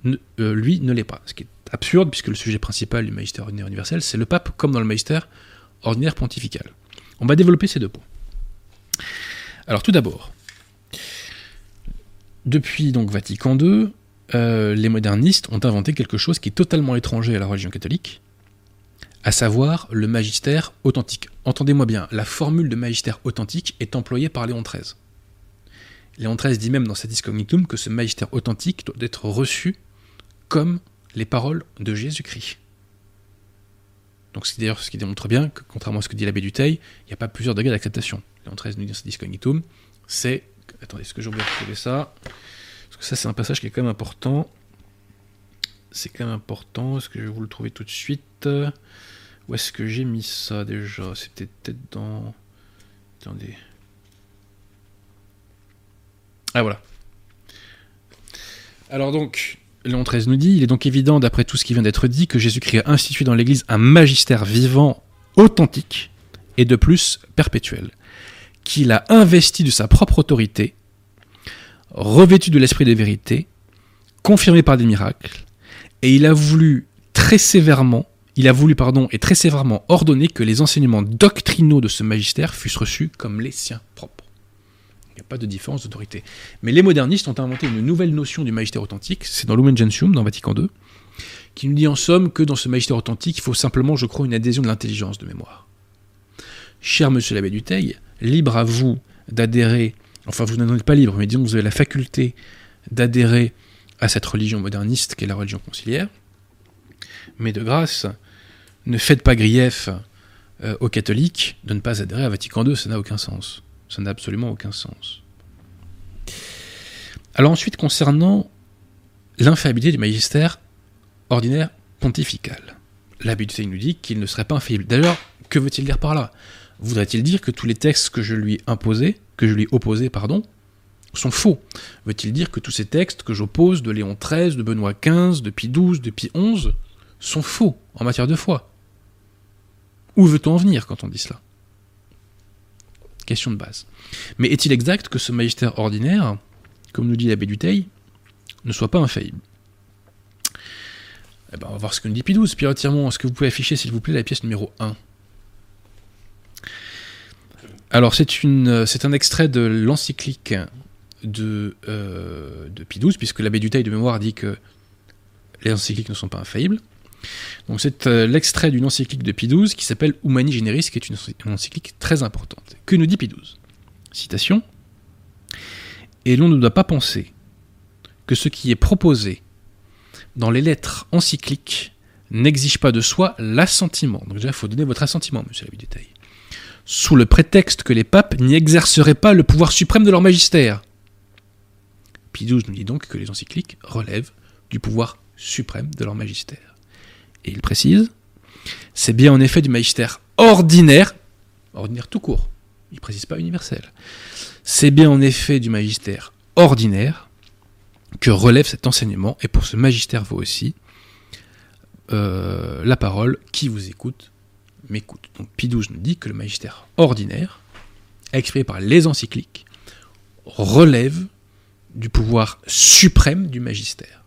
euh, lui ne l'est pas. Ce qui est absurde, puisque le sujet principal du magistère ordinaire universel, c'est le pape, comme dans le magistère ordinaire pontifical. On va développer ces deux points. Alors tout d'abord, depuis donc Vatican II, euh, les modernistes ont inventé quelque chose qui est totalement étranger à la religion catholique, à savoir le magistère authentique. Entendez-moi bien, la formule de magistère authentique est employée par Léon XIII. Léon XIII dit même dans sa Discognitum que ce magistère authentique doit être reçu comme les paroles de Jésus-Christ. Donc c'est d'ailleurs ce qui démontre bien que, contrairement à ce que dit l'abbé Duteil, il n'y a pas plusieurs degrés d'acceptation. Léon XIII nous dit dans sa Discognitum, c'est... Attendez, est-ce que j'ai oublié de trouver ça? Parce que ça c'est un passage qui est quand même important. C'est quand même important. Est-ce que je vais vous le trouver tout de suite? Où est-ce que j'ai mis ça déjà? C'était peut-être dans... Attendez. Ah voilà. Alors donc, Léon XIII nous dit, il est donc évident, d'après tout ce qui vient d'être dit, que Jésus-Christ a institué dans l'Église un magistère vivant, authentique, et de plus perpétuel, qu'il a investi de sa propre autorité, revêtu de l'esprit de vérité, confirmé par des miracles, et il a voulu très sévèrement, il a voulu, pardon, et très sévèrement ordonner que les enseignements doctrinaux de ce magistère fussent reçus comme les siens propres pas de différence d'autorité. Mais les modernistes ont inventé une nouvelle notion du magistère authentique, c'est dans Lumen Gentium, dans Vatican II, qui nous dit en somme que dans ce magistère authentique, il faut simplement, je crois, une adhésion de l'intelligence de mémoire. Cher monsieur l'abbé Duteil, libre à vous d'adhérer, enfin vous n'en êtes pas libre, mais disons que vous avez la faculté d'adhérer à cette religion moderniste qu'est la religion conciliaire, mais de grâce, ne faites pas grief euh, aux catholiques de ne pas adhérer à Vatican II, ça n'a aucun sens. Ça n'a absolument aucun sens. Alors ensuite, concernant l'infaillibilité du magistère ordinaire pontifical. L'abbé du nous dit qu'il ne serait pas infaillible. D'ailleurs, que veut-il dire par là? Voudrait-il dire que tous les textes que je lui imposais, que je lui opposais, pardon, sont faux? Veut-il dire que tous ces textes que j'oppose de Léon XIII, de Benoît XV, de Pie XII, de Pie XI, sont faux en matière de foi? Où veut-on en venir quand on dit cela? Question de base. Mais est-il exact que ce magistère ordinaire, comme nous dit l'abbé Duteil, ne soit pas infaillible? Eh ben, On va voir ce que nous dit XII. Pierre est-ce que vous pouvez afficher, s'il vous plaît, la pièce numéro 1 alors c'est un extrait de l'encyclique de, euh, puisque l'abbé Duteil de mémoire dit que les encycliques ne sont pas infaillibles. Donc c'est euh, l'extrait d'une encyclique de Pie qui s'appelle Humani Generis, qui est une, encyclique très importante. Que nous dit Pie Citation. Et l'on ne doit pas penser que ce qui est proposé dans les lettres encycliques n'exige pas de soi l'assentiment. Donc déjà, il faut donner votre assentiment, monsieur l'abbé Duteil. Sous le prétexte que les papes n'y exerceraient pas le pouvoir suprême de leur magistère. Pie XII nous dit donc que les encycliques relèvent du pouvoir suprême de leur magistère et il précise, c'est bien en effet du magistère ordinaire, ordinaire tout court, il précise pas universel, c'est bien en effet du magistère ordinaire que relève cet enseignement, et pour ce magistère vaut aussi euh, la parole qui vous écoute m'écoute. Donc Pie nous dit que le magistère ordinaire, exprimé par les encycliques, relève du pouvoir suprême du magistère.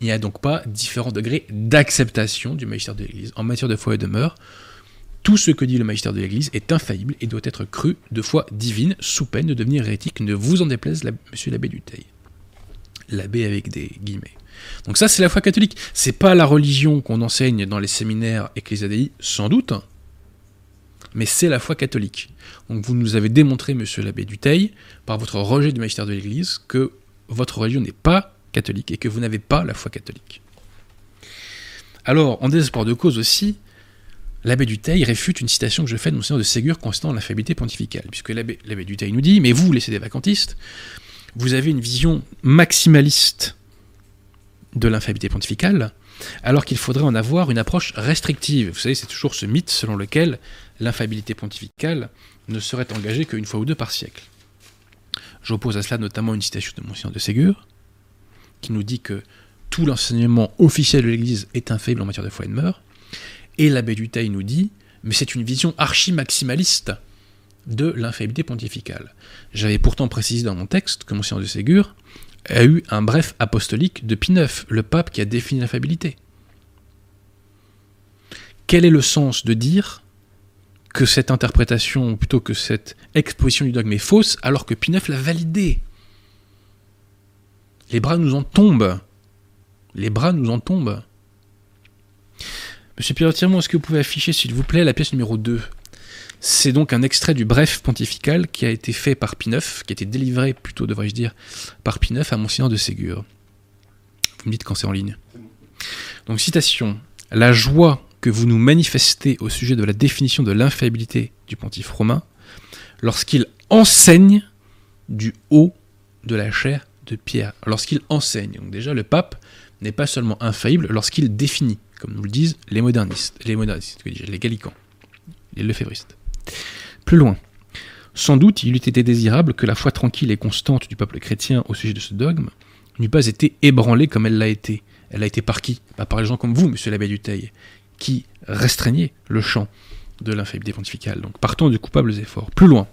Il n'y a donc pas différents degrés d'acceptation du magistère de l'Église. En matière de foi et de mœurs, tout ce que dit le magistère de l'Église est infaillible et doit être cru de foi divine, sous peine de devenir hérétique. Ne vous en déplaise, monsieur l'abbé Duteil. L'abbé avec des guillemets. Donc ça, c'est la foi catholique. C'est pas la religion qu'on enseigne dans les séminaires ecclésiadei, sans doute, mais c'est la foi catholique. Donc vous nous avez démontré, monsieur l'abbé Duteil, par votre rejet du magistère de l'Église, que votre religion n'est pas catholique et que vous n'avez pas la foi catholique. Alors, en désespoir de cause aussi, l'abbé Duteil réfute une citation que je fais de Monseigneur de Ségur concernant l'infaillibilité pontificale, puisque l'abbé Duteil nous dit, mais vous, les des vacantistes, vous avez une vision maximaliste de l'infaillibilité pontificale, alors qu'il faudrait en avoir une approche restrictive. Vous savez, c'est toujours ce mythe selon lequel l'infaillibilité pontificale ne serait engagée qu'une fois ou deux par siècle. J'oppose à cela notamment une citation de Monseigneur de Ségur, qui nous dit que tout l'enseignement officiel de l'Église est infaillible en matière de foi et de mœurs. Et l'abbé Dutheil nous dit, mais c'est une vision archi-maximaliste de l'infaillibilité pontificale. J'avais pourtant précisé dans mon texte que Monseigneur de Ségur a eu un bref apostolique de Pie IX, le pape qui a défini l'infaillibilité. Quel est le sens de dire que cette interprétation, ou plutôt que cette exposition du dogme est fausse, alors que Pie IX l'a validée? Les bras nous en tombent. Les bras nous en tombent. Monsieur Pierre est-ce que vous pouvez afficher, s'il vous plaît, la pièce numéro 2 c'est donc un extrait du bref pontifical qui a été fait par Pie IX, qui a été délivré, plutôt devrais-je dire, par Pie IX à Monseigneur de Ségur. Vous me dites quand c'est en ligne. Donc, citation. La joie que vous nous manifestez au sujet de la définition de l'infaillibilité du pontife romain, lorsqu'il enseigne du haut de la chair de Pierre. Lorsqu'il enseigne. Donc, déjà, le pape n'est pas seulement infaillible lorsqu'il définit, comme nous le disent les modernistes, les modernistes, les gallicans, les lefévristes. Plus loin. Sans doute, il eût été désirable que la foi tranquille et constante du peuple chrétien au sujet de ce dogme n'eût pas été ébranlée comme elle l'a été. Elle a été par qui? Bah, Par les gens comme vous, monsieur l'abbé Dutheil, qui restreignez le champ de l'infaillibilité pontificale. Donc partons de coupables efforts. Plus loin.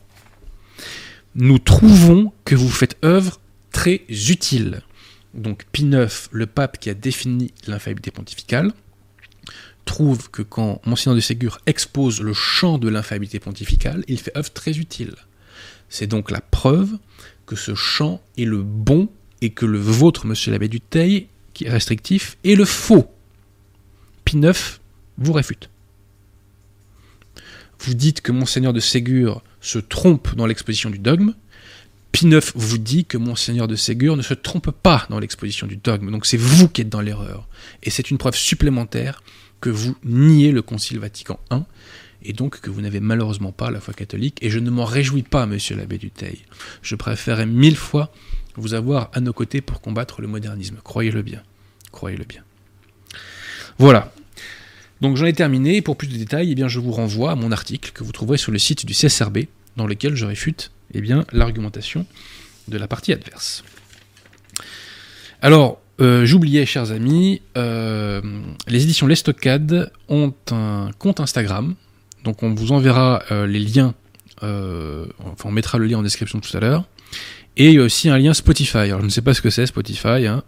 Nous trouvons que vous faites œuvre très utile. Donc Pie IX, le pape qui a défini l'infaillibilité pontificale, trouve que quand Monseigneur de Ségur expose le champ de l'infaillibilité pontificale, il fait œuvre très utile. C'est donc la preuve que ce champ est le bon et que le vôtre, monsieur l'abbé du Teil, qui est restrictif, est le faux. Pie IX vous réfute. Vous dites que Monseigneur de Ségur se trompe dans l'exposition du dogme. Pie vous dit que Monseigneur de Ségur ne se trompe pas dans l'exposition du dogme. Donc c'est vous qui êtes dans l'erreur. Et c'est une preuve supplémentaire que vous niez le Concile Vatican I, et donc que vous n'avez malheureusement pas la foi catholique, et je ne m'en réjouis pas, monsieur l'abbé Dutheil. Je préférerais mille fois vous avoir à nos côtés pour combattre le modernisme. Croyez-le bien. Croyez-le bien. Voilà. Donc j'en ai terminé, pour plus de détails, eh bien, je vous renvoie à mon article que vous trouverez sur le site du CSRB, dans lequel je réfute eh bien, l'argumentation de la partie adverse. Alors, euh, j'oubliais, chers amis, euh, les éditions Les ont un compte Instagram. Donc on vous enverra euh, les liens, enfin on mettra le lien en description tout à l'heure. Et aussi un lien Spotify. Alors je ne sais pas ce que c'est Spotify, hein,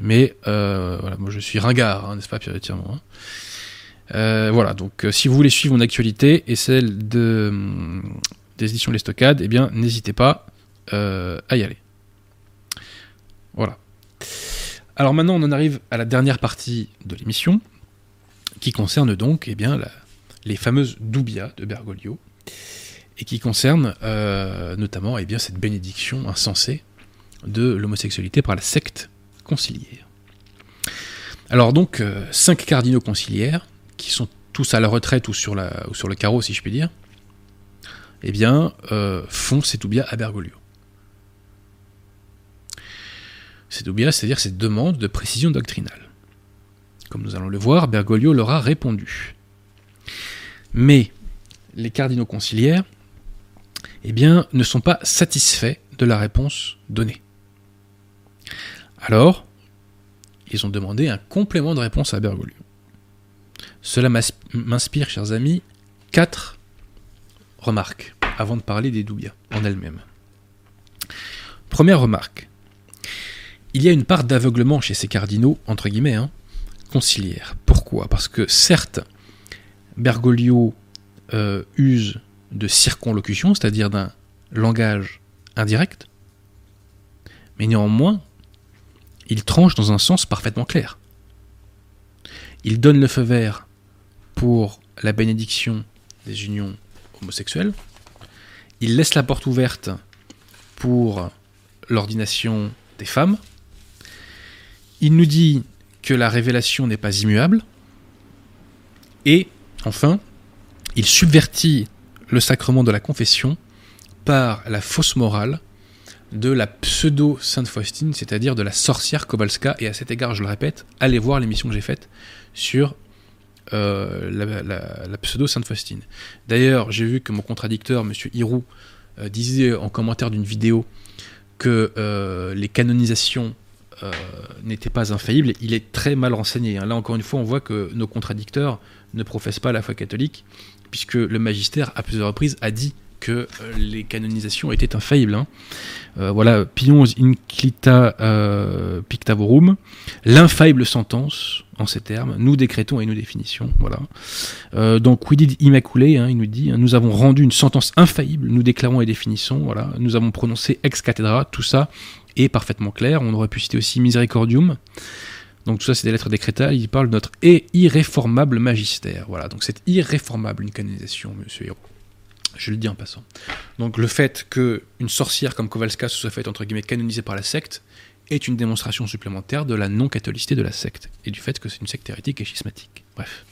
mais voilà, moi je suis ringard, hein, n'est-ce pas Pierre hein Voilà, donc si vous voulez suivre mon actualité et celle de, éditions Les Stockades, eh bien n'hésitez pas à y aller. Voilà. Alors maintenant, on en arrive à la dernière partie de l'émission, qui concerne donc eh bien, les fameuses doubias de Bergoglio, et qui concerne euh, notamment eh bien, cette bénédiction insensée de l'homosexualité par la secte conciliaire. Alors donc, euh, cinq cardinaux conciliaires, qui sont tous à la retraite ou sur le carreau, si je puis dire, eh bien, euh, font ces doubias à Bergoglio. C'est c'est-à-dire cette demande de précision doctrinale. Comme nous allons le voir, Bergoglio leur a répondu. Mais les cardinaux conciliaires eh bien, ne sont pas satisfaits de la réponse donnée. Alors, ils ont demandé un complément de réponse à Bergoglio. Cela m'inspire, chers amis, quatre remarques avant de parler des doubias en elles-mêmes. Première remarque, il y a une part d'aveuglement chez ces cardinaux, entre guillemets, hein, conciliaires. Pourquoi? Parce que certes, Bergoglio euh, use de circonlocution, c'est-à-dire d'un langage indirect, mais néanmoins, il tranche dans un sens parfaitement clair. Il donne le feu vert pour la bénédiction des unions homosexuelles, il laisse la porte ouverte pour l'ordination des femmes, il nous dit que la révélation n'est pas immuable. Et, enfin, il subvertit le sacrement de la confession par la fausse morale de la pseudo-Sainte Faustine, c'est-à-dire de la sorcière Kowalska. Et à cet égard, je le répète, allez voir l'émission que j'ai faite sur euh, la, pseudo-Sainte Faustine. D'ailleurs, j'ai vu que mon contradicteur, M. Hirou, euh, disait en commentaire d'une vidéo que euh, les canonisations n'était pas infaillible. Il est très mal renseigné. hein. Là, encore une fois, on voit que nos contradicteurs ne professent pas la foi catholique, puisque le magistère, à plusieurs reprises, a dit que les canonisations étaient infaillibles. hein. Voilà, Pions inclita pictavorum, l'infaillible sentence, en ces termes, nous décrétons et nous définitions. Voilà. Euh, dans Quidid Immaculé, hein, il nous dit, hein, nous avons rendu une sentence infaillible, nous déclarons et définissons, voilà, nous avons prononcé ex cathedra, tout ça est parfaitement clair. On aurait pu citer aussi Misericordium. Donc tout ça, c'est des lettres décrétales. Il parle de notre et irréformable magistère. Voilà, donc c'est irréformable une canonisation, monsieur Hérault. Je le dis en passant. Donc le fait qu'une sorcière comme Kowalska se soit faite entre guillemets canonisée par la secte est une démonstration supplémentaire de la non-catholicité de la secte et du fait que c'est une secte hérétique et schismatique. Bref.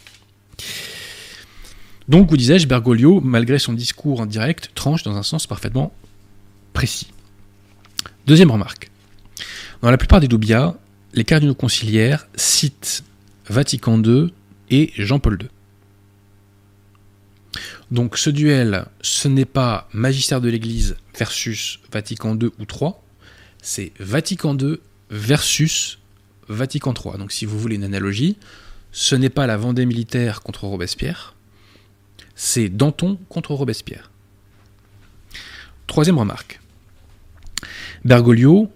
Donc, vous disais-je, Bergoglio, malgré son discours en direct, tranche dans un sens parfaitement précis. Deuxième remarque. Dans la plupart des doubias, les cardinaux conciliaires citent Vatican II et Jean-Paul II. Donc ce duel, ce n'est pas magistère de l'Église versus Vatican II ou III, c'est Vatican II versus Vatican III. Donc si vous voulez une analogie, ce n'est pas la Vendée militaire contre Robespierre, c'est Danton contre Robespierre. Troisième remarque. Bergoglio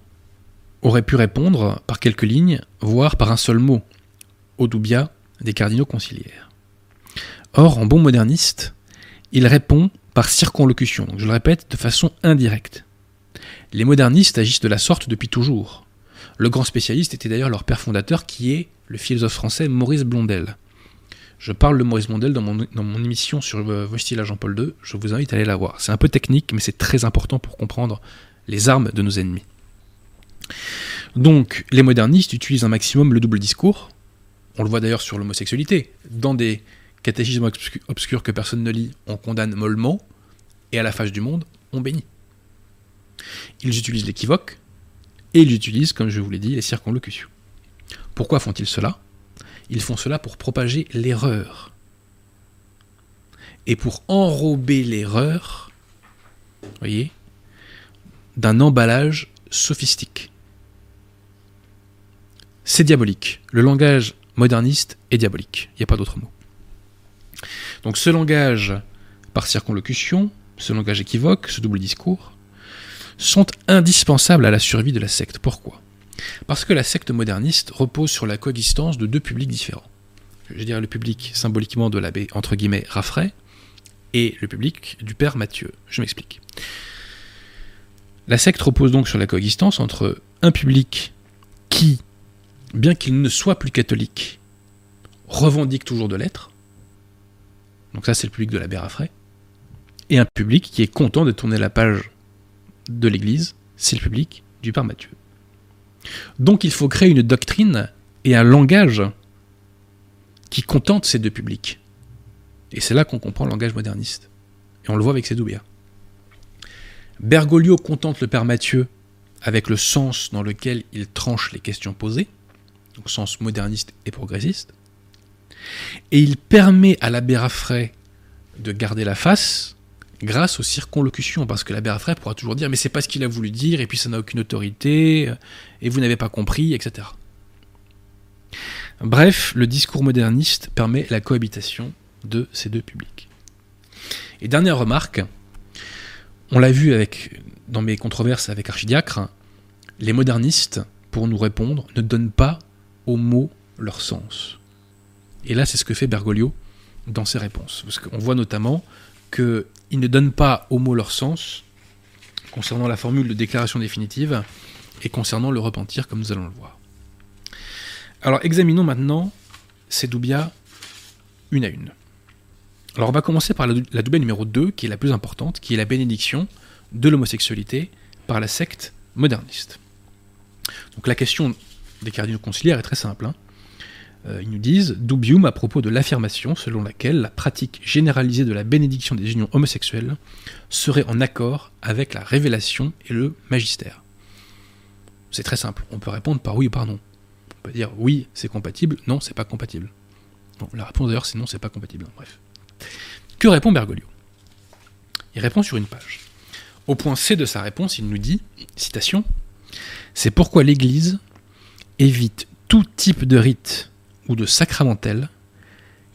aurait pu répondre par quelques lignes, voire par un seul mot, au doubia des cardinaux conciliaires. Or, en bon moderniste, il répond par circonlocution, je le répète, de façon indirecte. Les modernistes agissent de la sorte depuis toujours. Le grand spécialiste était d'ailleurs leur père fondateur, qui est le philosophe français Maurice Blondel. Je parle de Maurice Blondel dans mon, émission sur euh, Vostil à Jean-Paul II, je vous invite à aller la voir. C'est un peu technique, mais c'est très important pour comprendre les armes de nos ennemis. Donc, les modernistes utilisent un maximum le double discours. On le voit d'ailleurs sur l'homosexualité. Dans des catéchismes obscu- obscurs que personne ne lit, on condamne mollement, et à la face du monde, on bénit. Ils utilisent l'équivoque, et ils utilisent, comme je vous l'ai dit, les circonlocutions. Pourquoi font-ils cela? Ils font cela pour propager l'erreur. Et pour enrober l'erreur, voyez, d'un emballage sophistique. C'est diabolique. Le langage moderniste est diabolique. Il n'y a pas d'autre mot. Donc ce langage par circonlocution, ce langage équivoque, ce double discours, sont indispensables à la survie de la secte. Pourquoi? Parce que la secte moderniste repose sur la coexistence de deux publics différents. Je veux dire le public symboliquement de l'abbé, entre guillemets, Raffray, et le public du père Mathieu. Je m'explique. La secte repose donc sur la coexistence entre un public qui, bien qu'il ne soit plus catholique, revendique toujours de l'être. Donc ça, c'est le public de l'abbé Raffray. Et un public qui est content de tourner la page de l'Église, c'est le public du Père Mathieu. Donc il faut créer une doctrine et un langage qui contentent ces deux publics. Et c'est là qu'on comprend le langage moderniste. Et on le voit avec ses doubias. Bergoglio contente le Père Mathieu avec le sens dans lequel il tranche les questions posées, au sens moderniste et progressiste. Et il permet à l'abbé Raffray de garder la face grâce aux circonlocutions, parce que l'abbé Raffray pourra toujours dire mais c'est pas ce qu'il a voulu dire, et puis ça n'a aucune autorité, et vous n'avez pas compris, etc. Bref, le discours moderniste permet la cohabitation de ces deux publics. Et dernière remarque, on l'a vu avec, dans mes controverses avec Archidiacre, les modernistes, pour nous répondre, ne donnent pas aux mots leur sens. Et là, c'est ce que fait Bergoglio dans ses réponses. Parce qu'on voit notamment qu'ils ne donnent pas aux mots leur sens concernant la formule de déclaration définitive et concernant le repentir, comme nous allons le voir. Alors, examinons maintenant ces doubias une à une. Alors, on va commencer par la, la doubia numéro 2, qui est la plus importante, qui est la bénédiction de l'homosexualité par la secte moderniste. Donc, la question des cardinaux conciliaires est très simple. hein. Euh, ils nous disent Dubium à propos de l'affirmation selon laquelle la pratique généralisée de la bénédiction des unions homosexuelles serait en accord avec la révélation et le magistère. C'est très simple, on peut répondre par oui ou par non. On peut dire oui, c'est compatible, non, c'est pas compatible. Bon, la réponse d'ailleurs, c'est non, c'est pas compatible. Bref. Que répond Bergoglio? Il répond sur une page. Au point C de sa réponse, il nous dit, citation, C'est pourquoi l'Église évite tout type de rite ou de sacramentel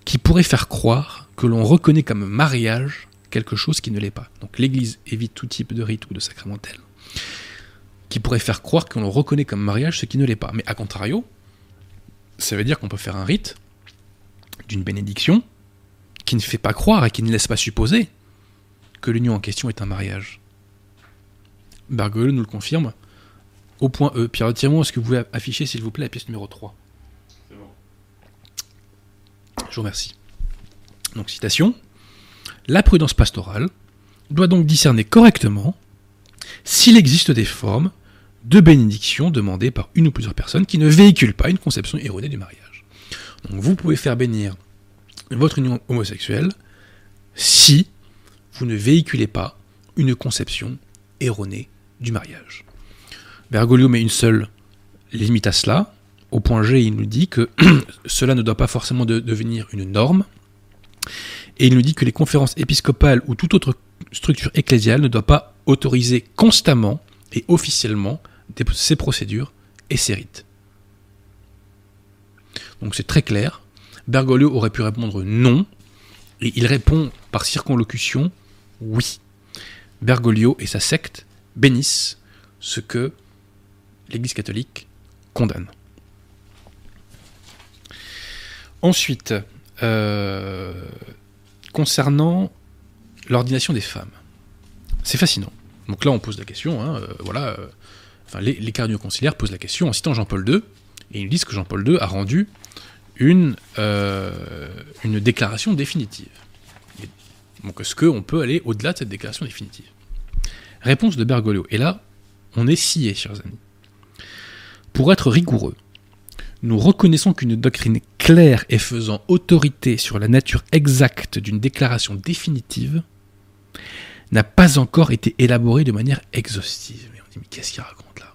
qui pourrait faire croire que l'on reconnaît comme mariage quelque chose qui ne l'est pas. Donc l'Église évite tout type de rite ou de sacramentel qui pourrait faire croire que l'on reconnaît comme mariage ce qui ne l'est pas. Mais à contrario, ça veut dire qu'on peut faire un rite d'une bénédiction qui ne fait pas croire et qui ne laisse pas supposer que l'union en question est un mariage. Bergoglio nous le confirme au point E. Pierre, retirez-moi, est-ce que vous pouvez afficher, s'il vous plaît, la pièce numéro 3 Je vous remercie. Donc, citation. La prudence pastorale doit donc discerner correctement s'il existe des formes de bénédiction demandées par une ou plusieurs personnes qui ne véhiculent pas une conception erronée du mariage. Vous pouvez faire bénir votre union homosexuelle si vous ne véhiculez pas une conception erronée du mariage. Bergoglio met une seule limite à cela. Au point G, il nous dit que [CLEARS THROAT] cela ne doit pas forcément devenir une norme. Et il nous dit que les conférences épiscopales ou toute autre structure ecclésiale ne doit pas autoriser constamment et officiellement ces procédures et ces rites. Donc c'est très clair. Bergoglio aurait pu répondre non, et il répond par circonlocution oui. Bergoglio et sa secte bénissent ce que l'Église catholique condamne. Ensuite, euh, concernant l'ordination des femmes, c'est fascinant. Donc là, on pose la question, hein, euh, voilà, euh, les, les conciliaires posent la question en citant Jean-Paul II, et ils disent que Jean-Paul II a rendu une, une déclaration définitive. donc est-ce qu'on peut aller au-delà de cette déclaration définitive? Réponse de Bergoglio. Et là, on est scié, chers amis. Pour être rigoureux, nous reconnaissons qu'une doctrine claire et faisant autorité sur la nature exacte d'une déclaration définitive n'a pas encore été élaborée de manière exhaustive. Mais on dit, mais qu'est-ce qu'il raconte là?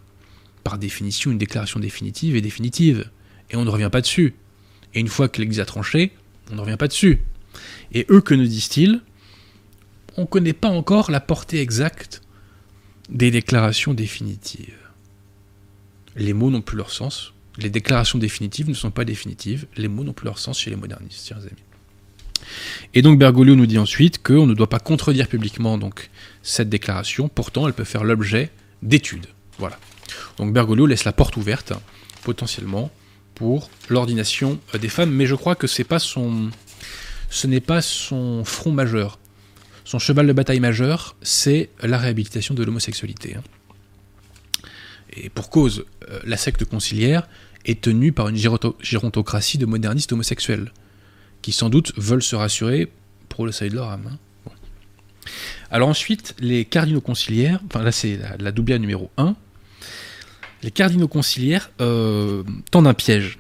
Par définition, une déclaration définitive est définitive, et on ne revient pas dessus. Et une fois que l'Église a tranché, on ne revient pas dessus. Et eux, que nous disent-ils? On ne connaît pas encore la portée exacte des déclarations définitives les mots n'ont plus leur sens. Les déclarations définitives ne sont pas définitives. Les mots n'ont plus leur sens chez les modernistes, chers amis. Et donc Bergoglio nous dit ensuite qu'on ne doit pas contredire publiquement donc cette déclaration. Pourtant, elle peut faire l'objet d'études. Voilà. Donc Bergoglio laisse la porte ouverte potentiellement pour l'ordination des femmes, mais je crois que c'est pas son, ce n'est pas son front majeur. Son cheval de bataille majeur, c'est la réhabilitation de l'homosexualité. Et pour cause, euh, la secte conciliaire est tenue par une gérontocratie de modernistes homosexuels, qui sans doute veulent se rassurer pour le salut de leur âme. Hein. Alors ensuite, les cardinaux conciliaires, enfin là c'est la, la, doubia numéro 1, les cardinaux conciliaires euh, tendent un piège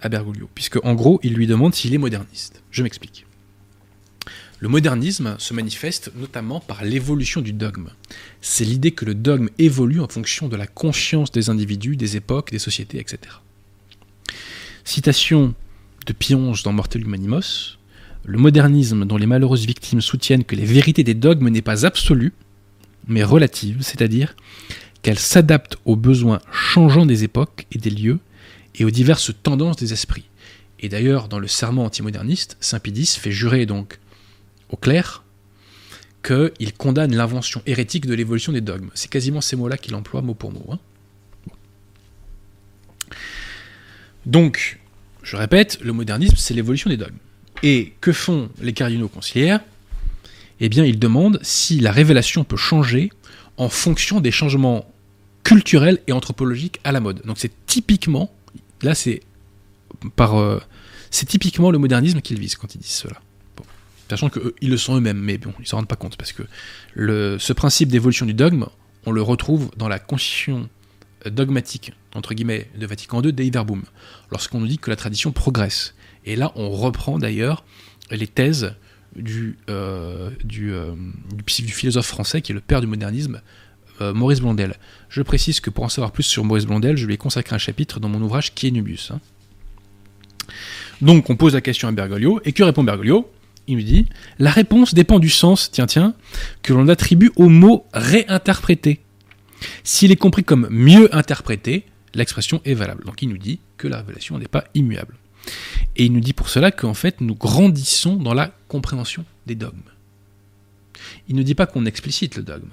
à Bergoglio, puisque en gros, ils lui demandent s'il est moderniste. Je m'explique. Le modernisme se manifeste notamment par l'évolution du dogme. C'est l'idée que le dogme évolue en fonction de la conscience des individus, des époques, des sociétés, etc. Citation de Pionge dans Mortel Humanimos Le modernisme dont les malheureuses victimes soutiennent que les vérités des dogmes n'est pas absolue, mais relative, c'est-à-dire qu'elle s'adapte aux besoins changeants des époques et des lieux et aux diverses tendances des esprits. Et d'ailleurs, dans le serment antimoderniste, Saint Pidis fait jurer donc au clair qu'il condamne l'invention hérétique de l'évolution des dogmes. C'est quasiment ces mots-là qu'il emploie mot pour mot. Hein. Donc, je répète, le modernisme, c'est l'évolution des dogmes. Et que font les cardinaux conciliaires? Eh bien, ils demandent si la révélation peut changer en fonction des changements culturels et anthropologiques à la mode. Donc c'est typiquement, là c'est par, euh, c'est typiquement le modernisme qu'ils visent quand ils disent cela sachant qu'ils le sont eux-mêmes, mais bon, ils s'en rendent pas compte, parce que ce principe d'évolution du dogme, on le retrouve dans la constitution dogmatique, entre guillemets, de Vatican II, Dei Verbum, lorsqu'on nous dit que la tradition progresse. Et là, on reprend d'ailleurs les thèses du, euh, euh, du, philosophe français qui est le père du modernisme, euh, Maurice Blondel. Je précise que pour en savoir plus sur Maurice Blondel, je lui ai consacré un chapitre dans mon ouvrage Qui est Nubius. Hein. Donc on pose la question à Bergoglio, et que répond Bergoglio? Il me dit La réponse dépend du sens, tiens, tiens, que l'on attribue au mot réinterpréter. S'il est compris comme mieux interprété, l'expression est valable. Donc il nous dit que la révélation n'est pas immuable. Et il nous dit pour cela qu'en fait nous grandissons dans la compréhension des dogmes. Il ne dit pas qu'on explicite le dogme,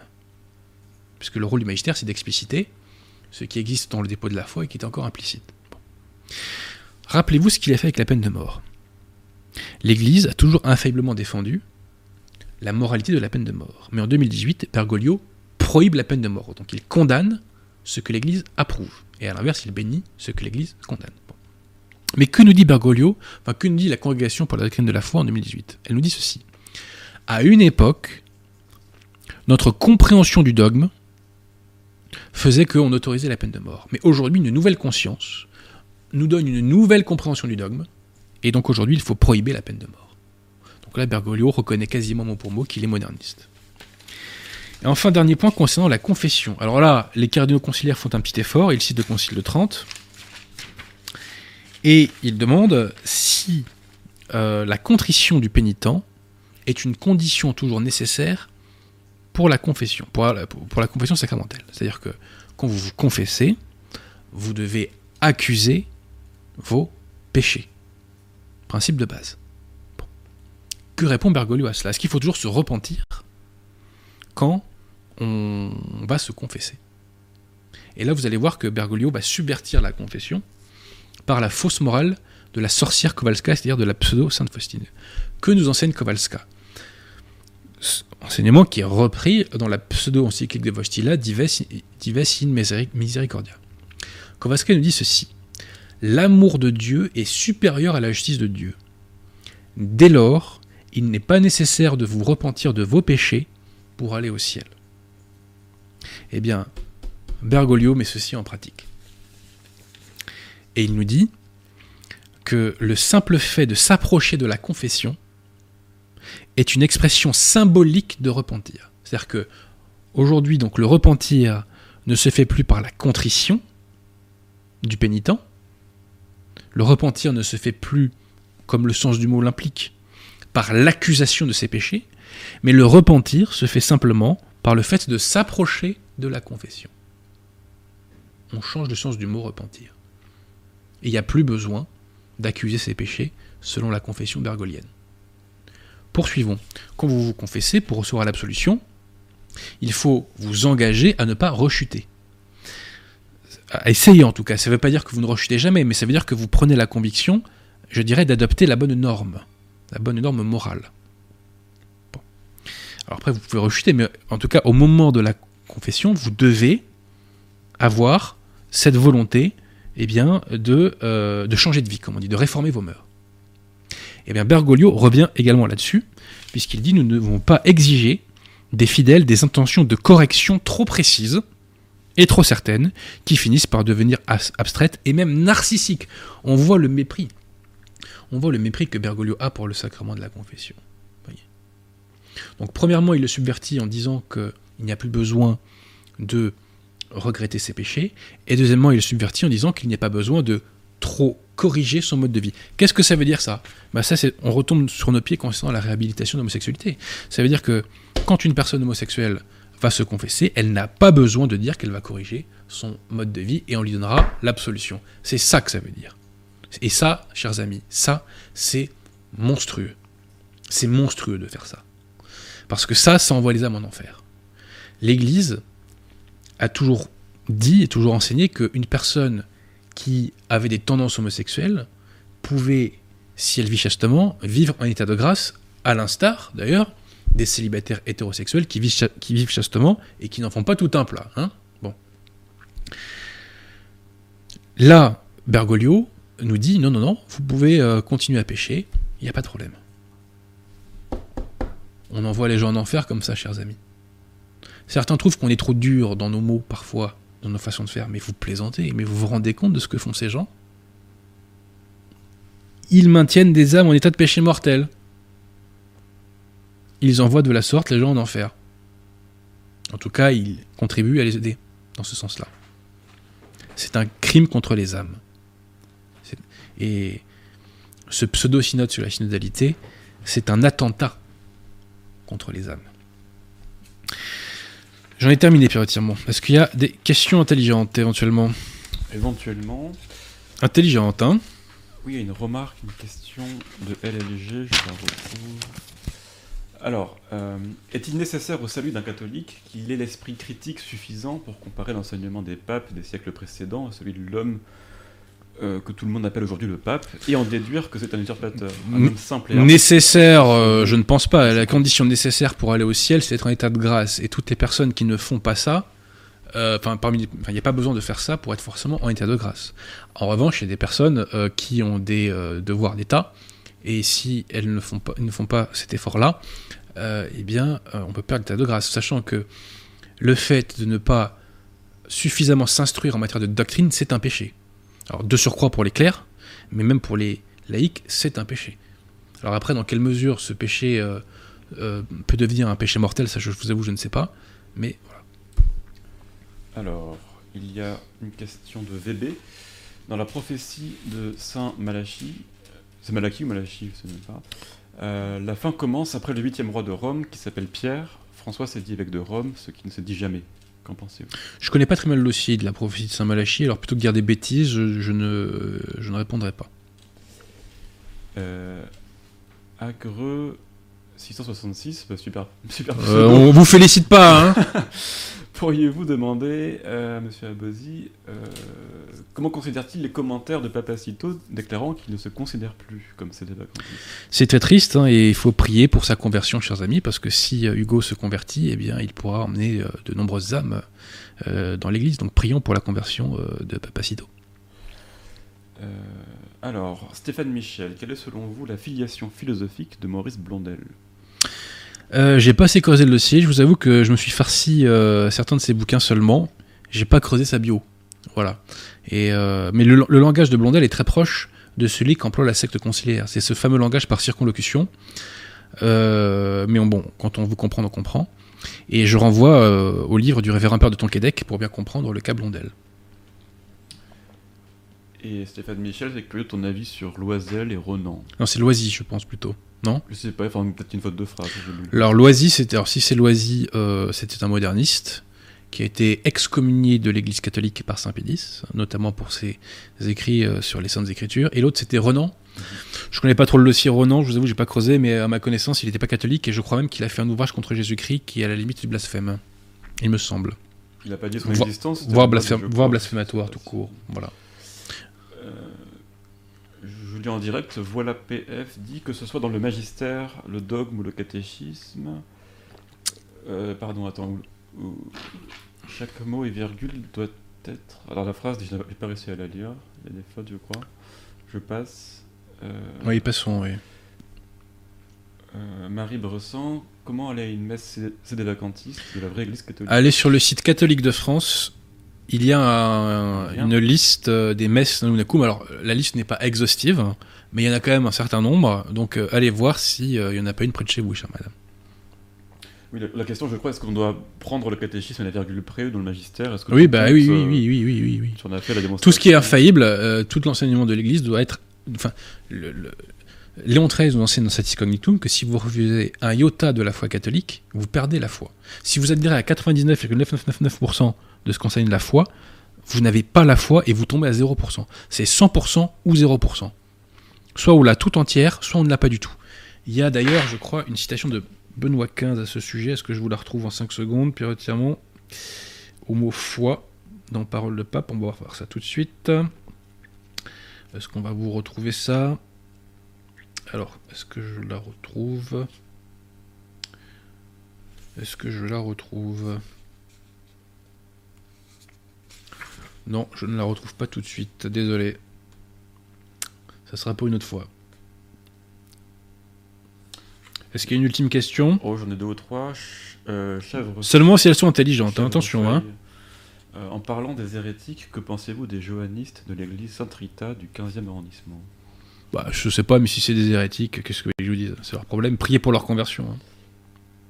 puisque le rôle du magistère c'est d'expliciter ce qui existe dans le dépôt de la foi et qui est encore implicite. Rappelez-vous ce qu'il a fait avec la peine de mort. L'Église a toujours infailliblement défendu la moralité de la peine de mort. Mais en 2018, Bergoglio prohibe la peine de mort. Donc il condamne ce que l'Église approuve. Et à l'inverse, il bénit ce que l'Église condamne. Mais que nous dit Bergoglio? Enfin, que nous dit la Congrégation pour la doctrine de la foi en 2018 Elle nous dit ceci. À une époque, notre compréhension du dogme faisait qu'on autorisait la peine de mort. Mais aujourd'hui, une nouvelle conscience nous donne une nouvelle compréhension du dogme, et donc aujourd'hui, il faut prohiber la peine de mort. Donc là, Bergoglio reconnaît quasiment mot pour mot qu'il est moderniste. Et enfin, dernier point concernant la confession. Alors là, les cardinaux conciliaires font un petit effort, ils citent le concile de Trente, et ils demandent si euh, la contrition du pénitent est une condition toujours nécessaire pour la confession, pour la, pour la confession sacramentelle. C'est-à-dire que quand vous vous confessez, vous devez accuser vos péchés. Principe de base. Que répond Bergoglio à cela? Est-ce qu'il faut toujours se repentir quand on va se confesser? Et là, vous allez voir que Bergoglio va subvertir la confession par la fausse morale de la sorcière Kowalska, c'est-à-dire de la pseudo-Sainte Faustine. Que nous enseigne Kowalska? Enseignement qui est repris dans la pseudo-encyclique de Vostila, Dives in Misericordia. Kowalska nous dit ceci L'amour de Dieu est supérieur à la justice de Dieu. Dès lors, il n'est pas nécessaire de vous repentir de vos péchés pour aller au ciel. Eh bien, Bergoglio met ceci en pratique. Et il nous dit que le simple fait de s'approcher de la confession est une expression symbolique de repentir. C'est-à-dire que aujourd'hui, donc, le repentir ne se fait plus par la contrition du pénitent. Le repentir ne se fait plus, comme le sens du mot l'implique, par l'accusation de ses péchés, mais le repentir se fait simplement par le fait de s'approcher de la confession. On change le sens du mot repentir. Et il n'y a plus besoin d'accuser ses péchés selon la confession bergolienne. Poursuivons. Quand vous vous confessez pour recevoir l'absolution, il faut vous engager à ne pas rechuter. À essayer en tout cas. Ça ne veut pas dire que vous ne rechutez jamais, mais ça veut dire que vous prenez la conviction, je dirais, d'adopter la bonne norme la bonne norme morale. Alors après, vous pouvez rechuter, mais en tout cas, au moment de la confession, vous devez avoir cette volonté eh bien, de, euh, de changer de vie, comme on dit, de réformer vos mœurs. Eh bien, Bergoglio revient également là-dessus, puisqu'il dit nous ne devons pas exiger des fidèles des intentions de correction trop précises et trop certaines, qui finissent par devenir abstraites et même narcissiques. On voit le mépris on voit le mépris que Bergoglio a pour le sacrement de la confession. Donc premièrement, il le subvertit en disant qu'il n'y a plus besoin de regretter ses péchés, et deuxièmement, il le subvertit en disant qu'il n'y a pas besoin de trop corriger son mode de vie. Qu'est-ce que ça veut dire ça? Bah ça c'est, On retombe sur nos pieds concernant la réhabilitation de l'homosexualité. Ça veut dire que quand une personne homosexuelle va se confesser, elle n'a pas besoin de dire qu'elle va corriger son mode de vie et on lui donnera l'absolution. C'est ça que ça veut dire. Et ça, chers amis, ça, c'est monstrueux. C'est monstrueux de faire ça. Parce que ça, ça envoie les âmes en enfer. L'Église a toujours dit et toujours enseigné qu'une personne qui avait des tendances homosexuelles pouvait, si elle vit chastement, vivre en état de grâce, à l'instar d'ailleurs des célibataires hétérosexuels qui vivent, chastement et qui n'en font pas tout un plat. Hein bon. Là, Bergoglio nous dit non, non, non, vous pouvez euh, continuer à pêcher, il n'y a pas de problème. On envoie les gens en enfer comme ça, chers amis. Certains trouvent qu'on est trop dur dans nos mots parfois, dans nos façons de faire, mais vous plaisantez, mais vous vous rendez compte de ce que font ces gens? Ils maintiennent des âmes en état de péché mortel. Ils envoient de la sorte les gens en enfer. En tout cas, ils contribuent à les aider dans ce sens-là. C'est un crime contre les âmes. Et ce pseudo-synode sur la synodalité, c'est un attentat contre les âmes. J'en ai terminé, Pierre Est-ce qu'il y a des questions intelligentes éventuellement éventuellement. Intelligente, hein Oui, il y a une remarque, une question de LLG, je la retrouve. Alors, euh, est-il nécessaire au salut d'un catholique qu'il ait l'esprit critique suffisant pour comparer l'enseignement des papes des siècles précédents à celui de l'homme euh, que tout le monde appelle aujourd'hui le pape, et en déduire que c'est un usurpateur, un homme simple et Nécessaire, euh, je ne pense pas. La condition nécessaire pour aller au ciel, c'est d'être en état de grâce. Et toutes les personnes qui ne font pas ça, enfin, parmi, enfin, il n'y a pas besoin de faire ça pour être forcément en état de grâce. En revanche, il y a des personnes qui ont des devoirs d'État, et si elles ne font pas, cet effort-là, euh, eh bien, euh, on peut perdre l'état de grâce, sachant que le fait de ne pas suffisamment s'instruire en matière de doctrine, c'est un péché. Alors, de surcroît pour les clercs, mais même pour les laïcs, c'est un péché. Alors après, dans quelle mesure ce péché euh, peut devenir un péché mortel, ça je vous avoue, je ne sais pas. Mais voilà. Alors, il y a une question de VB. Dans la prophétie de Saint Malachie, c'est Malachi ou Malachie, je ne sais même pas, euh, la fin commence après le huitième roi de Rome qui s'appelle Pierre. François s'est dit évêque de Rome, ce qui ne se dit jamais. Qu'en pensez-vous? Je connais pas très mal le dossier de la prophétie de Saint Malachie, alors plutôt que de dire des bêtises, je, je ne, je ne répondrai pas. euh, Agreux 666, bah, super, super Euh, on vous félicite pas, hein [LAUGHS] Pourriez-vous demander euh, à M. Abosi euh, comment considère-t-il les commentaires de Papacito déclarant qu'il ne se considère plus comme ses vacances C'est très triste, hein, et il faut prier pour sa conversion, chers amis, parce que si euh, Hugo se convertit, eh bien, il pourra emmener euh, de nombreuses âmes euh, dans l'Église. Donc prions pour la conversion euh, de Papacito. Euh, alors, Stéphane Michel, quelle est selon vous la filiation philosophique de Maurice Blondel? Euh, j'ai pas assez creusé le dossier, je vous avoue que je me suis farci euh, certains de ses bouquins seulement. J'ai pas creusé sa bio. Voilà. Et, euh, mais le, le langage de Blondel est très proche de celui qu'emploie la secte conciliaire. C'est ce fameux langage par circonlocution. Mais on- bon, quand on veut comprendre, on comprend. Et je renvoie au livre du révérend père de Tonquédec pour bien comprendre le cas Blondel. Et Stéphane Michel, c'est curieux ton avis sur Loisel et Renan? Non, c'est Loisy, je pense plutôt. Non Je sais pas, enfin peut-être une faute de phrase. Alors Loisy, c'était alors si c'est Loisy, euh, c'était un moderniste qui a été excommunié de l'Église catholique par Saint Pédis, notamment pour ses écrits euh, sur les Saintes Écritures. Et l'autre, c'était Renan. Je connais pas trop le dossier Renan, je vous avoue, j'ai pas creusé, mais à ma connaissance, il n'était pas catholique et je crois même qu'il a fait un ouvrage contre Jésus-Christ qui est à la limite du blasphème. Il me semble. Il a pas dit son Vo- existence. Voire, voire blasphématoire tout court. Voilà. Je lis en direct, voilà PF dit que ce soit dans le magistère, le dogme ou le catéchisme. Euh, pardon, attends. où- où chaque mot et virgule doit être. Alors la phrase, je n'ai pas réussi à la lire. Il y a des fautes, je crois. Je passe. Euh, Oui, passons, oui. euh, Marie Bressan, comment aller à une messe c'est des vacantistes de la vraie église catholique? Allez sur le site catholique de France. Il y a un- une liste euh, des messes Nunnakum. Alors, la liste n'est pas exhaustive, hein, mais il y en a quand même un certain nombre. Donc, euh, allez voir s'il n'y en a pas une près de chez vous, chère madame. Oui, la, la question, je crois, est-ce qu'on doit prendre le catéchisme à la virgule près ou dans le magistère? Est-ce que Oui, bah oui, oui, euh, oui, oui, oui, oui, oui. Si fait la démonstration. Tout ce qui est infaillible, euh, tout l'enseignement de l'Église doit être. Enfin, le, le- Léon XIII nous enseigne dans Satis Cognitum que si vous refusez un iota de la foi catholique, vous perdez la foi. Si vous adhérez à 99,9999% de ce qu'enseigne la foi, vous n'avez pas la foi et vous tombez à 0%. C'est 100% ou 0%. Soit on l'a tout entière, soit on ne l'a pas du tout. Il y a d'ailleurs, je crois, une citation de Benoît XV à ce sujet. Est-ce que je vous la retrouve en 5 secondes Pierre au mot foi, dans Parole de Pape? On va voir ça tout de suite. Est-ce qu'on va vous retrouver ça? Alors, est-ce que je la retrouve? Est-ce que je la retrouve? Non, je ne la retrouve pas tout de suite. Désolé. Ça sera pour une autre fois. Est-ce qu'il y a une ultime question? Oh, j'en ai deux ou trois. Ch- euh. Seulement si elles sont intelligentes, hein, attention. Hein. Euh, en parlant des hérétiques, que pensez-vous des johannistes de l'église Sainte-Rita du 15e arrondissement? Bah, je sais pas, mais si c'est des hérétiques, qu'est-ce que je vous dis C'est leur problème. Priez pour leur conversion. hein.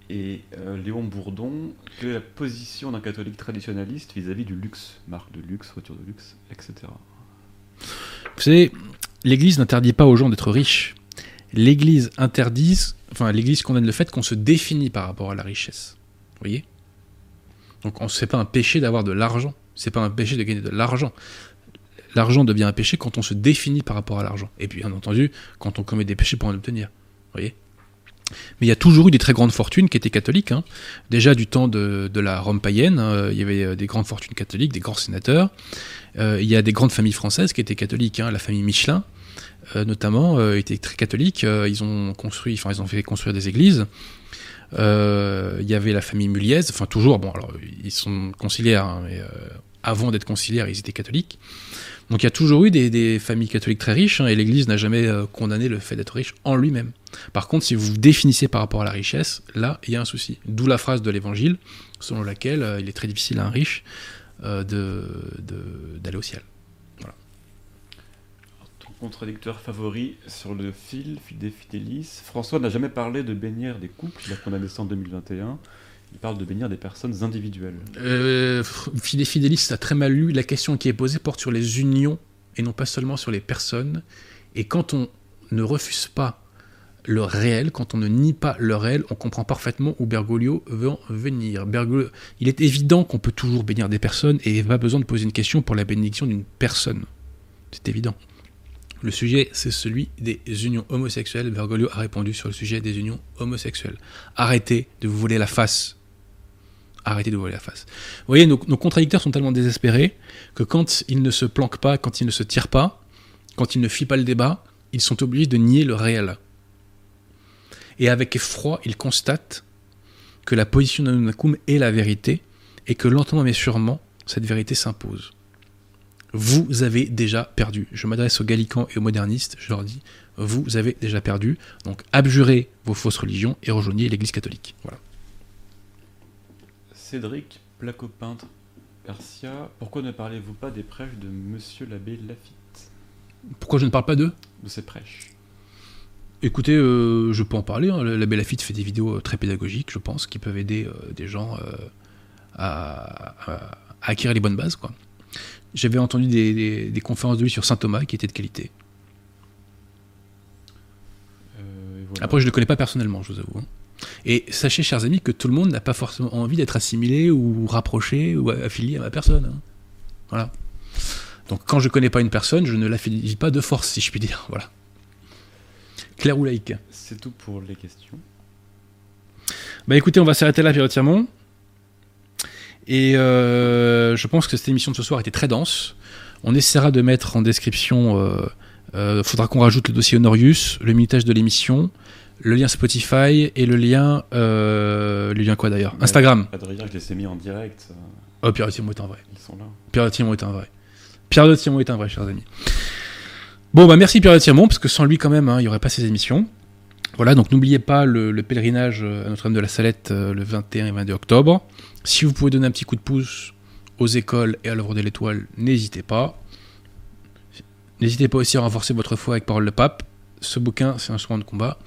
Et euh, Léon Bourdon, quelle est la position d'un catholique traditionnaliste vis-à-vis du luxe Marque de luxe, voiture de luxe, etc. Vous savez, l'Église n'interdit pas aux gens d'être riches. L'Église interdit, enfin, l'Église condamne le fait qu'on se définit par rapport à la richesse. Vous voyez? Donc, on- c'est pas un péché d'avoir de l'argent. C'est pas un péché de gagner de l'argent. l'argent devient un péché quand on se définit par rapport à l'argent. Et puis, bien entendu, quand on commet des péchés pour en obtenir. Vous voyez? Mais il y a toujours eu des très grandes fortunes qui étaient catholiques. Hein. Déjà du temps de, la Rome païenne, hein, il y avait euh, des grandes fortunes catholiques, des grands sénateurs. Euh, il y a des grandes familles françaises qui étaient catholiques. Hein. La famille Michelin, euh, notamment, était très catholique. ils ont construit, ils ont fait construire des églises. il y avait la famille Muliez, enfin toujours, bon alors ils sont conciliaires, mais avant d'être conciliaires, ils étaient catholiques. Donc il y a toujours eu des, familles catholiques très riches, hein, et l'Église n'a jamais euh, condamné le fait d'être riche en lui-même. Par contre, si vous vous définissez par rapport à la richesse, là, il y a un souci. D'où la phrase de l'Évangile, selon laquelle euh, il est très difficile à un riche euh, d'aller au ciel. Ton contradicteur favori sur le fil, Fide Fidelis, François n'a jamais parlé de bénir des couples, il a condamné ça en 2021. Il parle de bénir des personnes individuelles. Euh, a très mal lu. La question qui est posée porte sur les unions et non pas seulement sur les personnes. Et quand on ne refuse pas le réel, quand on ne nie pas le réel, on comprend parfaitement où Bergoglio veut en venir. Bergoglio, il est évident qu'on peut toujours bénir des personnes et il n'y a pas besoin de poser une question pour la bénédiction d'une personne. C'est évident. Le sujet, c'est celui des unions homosexuelles. Bergoglio a répondu sur le sujet des unions homosexuelles. Arrêtez de vous voler la face arrêtez de voiler la face. Vous voyez, nos, contradicteurs sont tellement désespérés que quand ils ne se planquent pas, quand ils ne se tirent pas, quand ils ne fuient pas le débat, ils sont obligés de nier le réel. Et avec effroi, ils constatent que la position d'Anunakum est la vérité et que lentement mais sûrement, cette vérité s'impose. Vous avez déjà perdu. Je m'adresse aux gallicans et aux modernistes, je leur dis, vous avez déjà perdu. Donc abjurez vos fausses religions et rejoignez l'Église catholique. Voilà. Cédric, placopeintre Persia, pourquoi ne parlez-vous pas des prêches de Monsieur l'abbé Lafitte? Pourquoi je ne parle pas d'eux? De ses prêches. Écoutez, euh, je peux en parler. Hein. L'abbé Lafitte fait des vidéos euh, très pédagogiques, je pense, qui peuvent aider euh, des gens à, acquérir les bonnes bases. Quoi. J'avais entendu des, conférences de lui sur saint Thomas qui étaient de qualité. Après, je ne le connais pas personnellement, je vous avoue. Et sachez, chers amis, que tout le monde n'a pas forcément envie d'être assimilé ou rapproché ou affilié à ma personne. Hein. Voilà. Donc quand je connais pas une personne, je ne l'affilie pas de force, si je puis dire. Voilà. Claire ou laïque C'est tout pour les questions. Bah écoutez, on va s'arrêter là, Pierre Tirmont. Et euh, je pense que cette émission de ce soir était très dense. On essaiera de mettre en description. Il euh, euh, faudra qu'on rajoute le dossier Honorius, le minutage de l'émission, le lien Spotify et le lien. Euh, le lien quoi d'ailleurs Instagram. Adrien, je les ai mis en direct. Oh, Pierre de Timon est un vrai. Ils sont là. Pierre de Timon est un vrai. Pierre de Timon est un vrai, chers amis. Bon, bah merci Pierre de Timon, parce que sans lui, quand même, hein, il n'y aurait pas ces émissions. Voilà, donc n'oubliez pas le, pèlerinage à Notre-Dame de la Salette euh, le 21 et 22 octobre. Si vous pouvez donner un petit coup de pouce aux écoles et à l'œuvre de l'étoile, n'hésitez pas. N'hésitez pas aussi à renforcer votre foi avec Parole de Pape. Ce bouquin, c'est un soin de combat.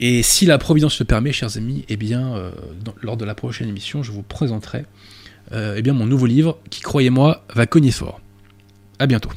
Et si la Providence le permet, chers amis, eh bien, euh, lors de la prochaine émission, je vous présenterai euh, eh bien, mon nouveau livre qui, croyez-moi, va cogner fort. À bientôt.